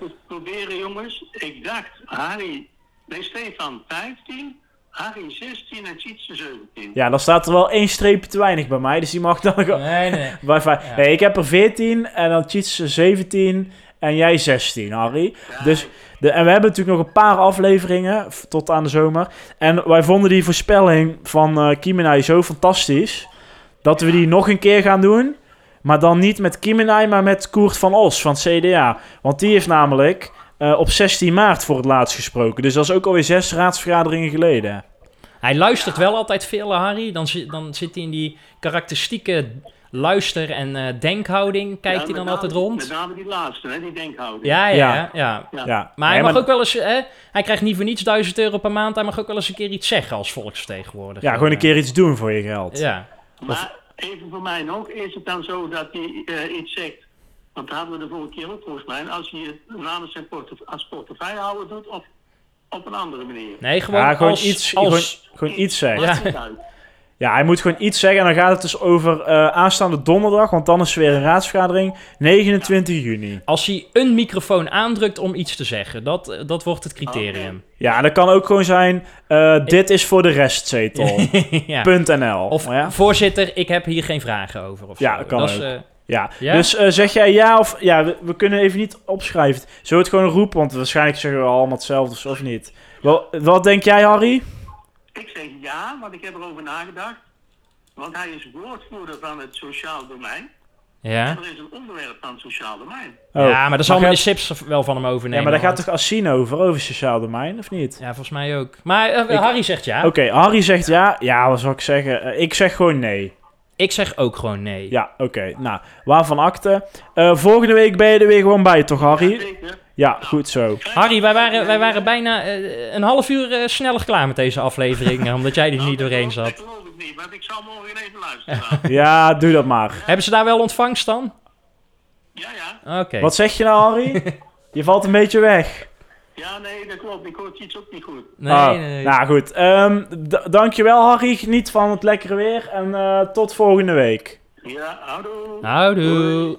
Speaker 12: het proberen, jongens? Ik dacht, Harry, nee, Stefan 15, Harry 16 en Tjitsen 17.
Speaker 5: Ja, dan staat er wel één streepje te weinig bij mij. Dus die mag dan gewoon...
Speaker 4: Nee, nee.
Speaker 5: Vijf- Nee, ik heb er 14 en dan Cheats 17 en jij 16, Harry. Dus, de, en we hebben natuurlijk nog een paar afleveringen tot aan de zomer. En wij vonden die voorspelling van eh Kiemenij zo fantastisch... dat we die nog een keer gaan doen. Maar dan niet met Kiemenij, maar met Koert van Os van CDA. Want die heeft namelijk eh, op 16 maart voor het laatst gesproken. Dus dat is ook alweer zes raadsvergaderingen geleden.
Speaker 4: Hij luistert wel altijd veel, Harry. Dan, zit- dan zit hij in die karakteristieke luister- en eh, denkhouding. Kijkt
Speaker 12: Ja,
Speaker 4: hij dan altijd rond?
Speaker 12: Met name die laatste, hè, die denkhouding.
Speaker 4: Ja, ja,
Speaker 5: Ja.
Speaker 4: ja. ja.
Speaker 12: Ja.
Speaker 5: Ja.
Speaker 4: Maar hij mag ook wel eens... Hè, hij krijgt niet voor niets 1000 euro per maand. Hij mag ook wel eens een keer iets zeggen als volksvertegenwoordiger.
Speaker 5: Ja, gewoon een keer iets doen voor je geld.
Speaker 4: Ja.
Speaker 12: Maar even voor mij nog, is het dan zo dat hij eh, iets zegt? Want dat hadden we de vorige keer ook volgens mij. Als hij het namens zijn portef als portefeuillehouder doet of op een andere manier.
Speaker 4: Nee, gewoon,
Speaker 5: Ja, gewoon
Speaker 4: als,
Speaker 5: iets,
Speaker 4: als-
Speaker 5: gewoon, gewoon iets zeggen.
Speaker 4: Ja.
Speaker 5: Ja, hij moet gewoon iets zeggen. En dan gaat het dus over eh, aanstaande donderdag, want dan is er weer een raadsvergadering, 29 juni.
Speaker 4: Als hij een microfoon aandrukt om iets te zeggen. Dat, dat wordt het criterium.
Speaker 5: Ja, en dat kan ook gewoon zijn, eh, dit is voor de restzetel.
Speaker 4: ja.
Speaker 5: .nl.
Speaker 4: Of
Speaker 5: ja?
Speaker 4: voorzitter, ik heb hier geen vragen over. Of
Speaker 5: Ja,
Speaker 4: zo.
Speaker 5: kan
Speaker 4: dat is,
Speaker 5: ook. Ja.
Speaker 4: Ja?
Speaker 5: dus eh, zeg jij ja of... Ja, we, we kunnen even niet opschrijven. Zullen we het gewoon roepen? Want waarschijnlijk zeggen we allemaal hetzelfde of zo, of niet. Wel, wat denk jij, Harry?
Speaker 12: Ik zeg ja, want ik heb erover nagedacht. Want hij is woordvoerder van het sociaal domein.
Speaker 4: ja.
Speaker 12: En er is een onderwerp van het sociaal domein.
Speaker 5: Oh,
Speaker 4: ja, maar dat zal meneer
Speaker 5: hij-
Speaker 4: Sips wel van hem overnemen.
Speaker 5: Ja, maar daar gaat toch Assine over, over sociaal domein, of niet?
Speaker 4: Ja, volgens mij ook. Maar eh,
Speaker 5: Ik-
Speaker 4: Harry zegt ja.
Speaker 5: Oké, Harry zegt ja. Ja, wat zou ik zeggen? Eh, ik zeg gewoon nee.
Speaker 4: Ik zeg ook gewoon nee.
Speaker 5: Ja, oké. Nou, waarvan akte. Eh, volgende week ben je er weer gewoon bij, toch, Harry? Ja, goed zo.
Speaker 4: Harry, wij waren, wij waren bijna eh, een half uur eh, sneller klaar met deze aflevering. omdat jij er niet doorheen
Speaker 12: Dat
Speaker 4: zat.
Speaker 12: geloof ik niet, want ik zal morgen even luisteren.
Speaker 5: Ja, doe dat maar.
Speaker 4: Hebben ze daar wel ontvangst dan?
Speaker 12: Ja, ja.
Speaker 4: Oké.
Speaker 5: Wat zeg je nou, Harry? Je valt een beetje weg.
Speaker 12: Ja, nee, dat klopt. Ik hoor iets ook niet goed.
Speaker 4: Nee,
Speaker 5: Oh,
Speaker 4: nee, nee.
Speaker 5: Nou goed, Ehm d- dankjewel Harry. Geniet van het lekkere weer en eh, tot volgende week.
Speaker 12: Ja, houdoe.
Speaker 4: Houdoe.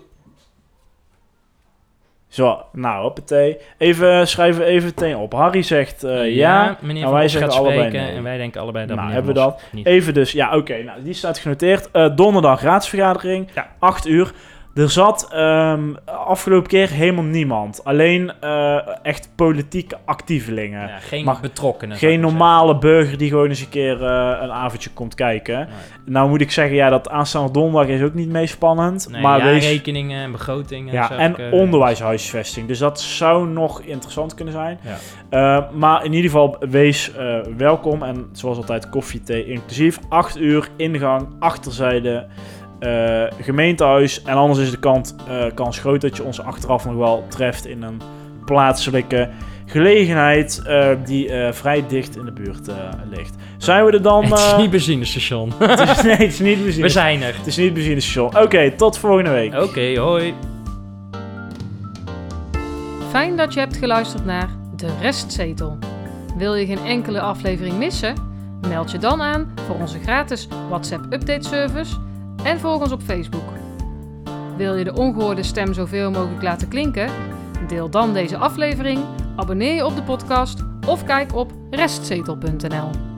Speaker 5: Zo, nou, hoppatee. Even schrijven even meteen op. Harry zegt eh, ja,
Speaker 4: meneer
Speaker 5: en
Speaker 4: Van
Speaker 5: wij zeggen
Speaker 4: gaat
Speaker 5: allebei
Speaker 4: spreken
Speaker 5: nee.
Speaker 4: en wij denken allebei dat
Speaker 5: Nou, hebben we dat.
Speaker 4: Niet.
Speaker 5: Even dus, ja, oké, nou, die staat genoteerd. Eh, donderdag raadsvergadering,
Speaker 4: Ja.
Speaker 5: 8 uur. Er zat ehm, afgelopen keer helemaal niemand. Alleen eh, echt politieke actievelingen.
Speaker 4: Ja, geen
Speaker 5: Mag-
Speaker 4: betrokkenen.
Speaker 5: Geen
Speaker 4: maar
Speaker 5: normale burger die gewoon eens een keer eh, een avondje komt kijken.
Speaker 4: Nee.
Speaker 5: Nou moet ik zeggen, ja, dat aanstaande donderdag is ook niet meest spannend.
Speaker 4: Nee,
Speaker 5: maar wees,
Speaker 4: jaarrekeningen en begrotingen.
Speaker 5: ja, en
Speaker 4: ik, eh,
Speaker 5: onderwijshuisvesting. Dus dat zou nog interessant kunnen zijn.
Speaker 4: Ja.
Speaker 5: Maar in ieder geval, wees welkom. En zoals altijd, koffie, thee inclusief. 8 uur, ingang, achterzijde, eh, gemeentehuis. En anders is de kant, eh, kans groot dat je ons achteraf nog wel treft in een plaatselijke gelegenheid eh, die eh, vrij dicht in de buurt eh, ligt. Zijn we er dan?
Speaker 4: Het is niet benzinestation.
Speaker 5: het is- nee, het is niet benzine.
Speaker 4: We zijn er.
Speaker 5: Het is niet benzinestation. Oké, tot volgende week.
Speaker 4: Oké, hoi.
Speaker 6: Fijn dat je hebt geluisterd naar De Restzetel. Wil je geen enkele aflevering missen? Meld je dan aan voor onze gratis WhatsApp update service en volg ons op Facebook. Wil je de ongehoorde stem zoveel mogelijk laten klinken? Deel dan deze aflevering, abonneer je op de podcast of kijk op restzetel.nl.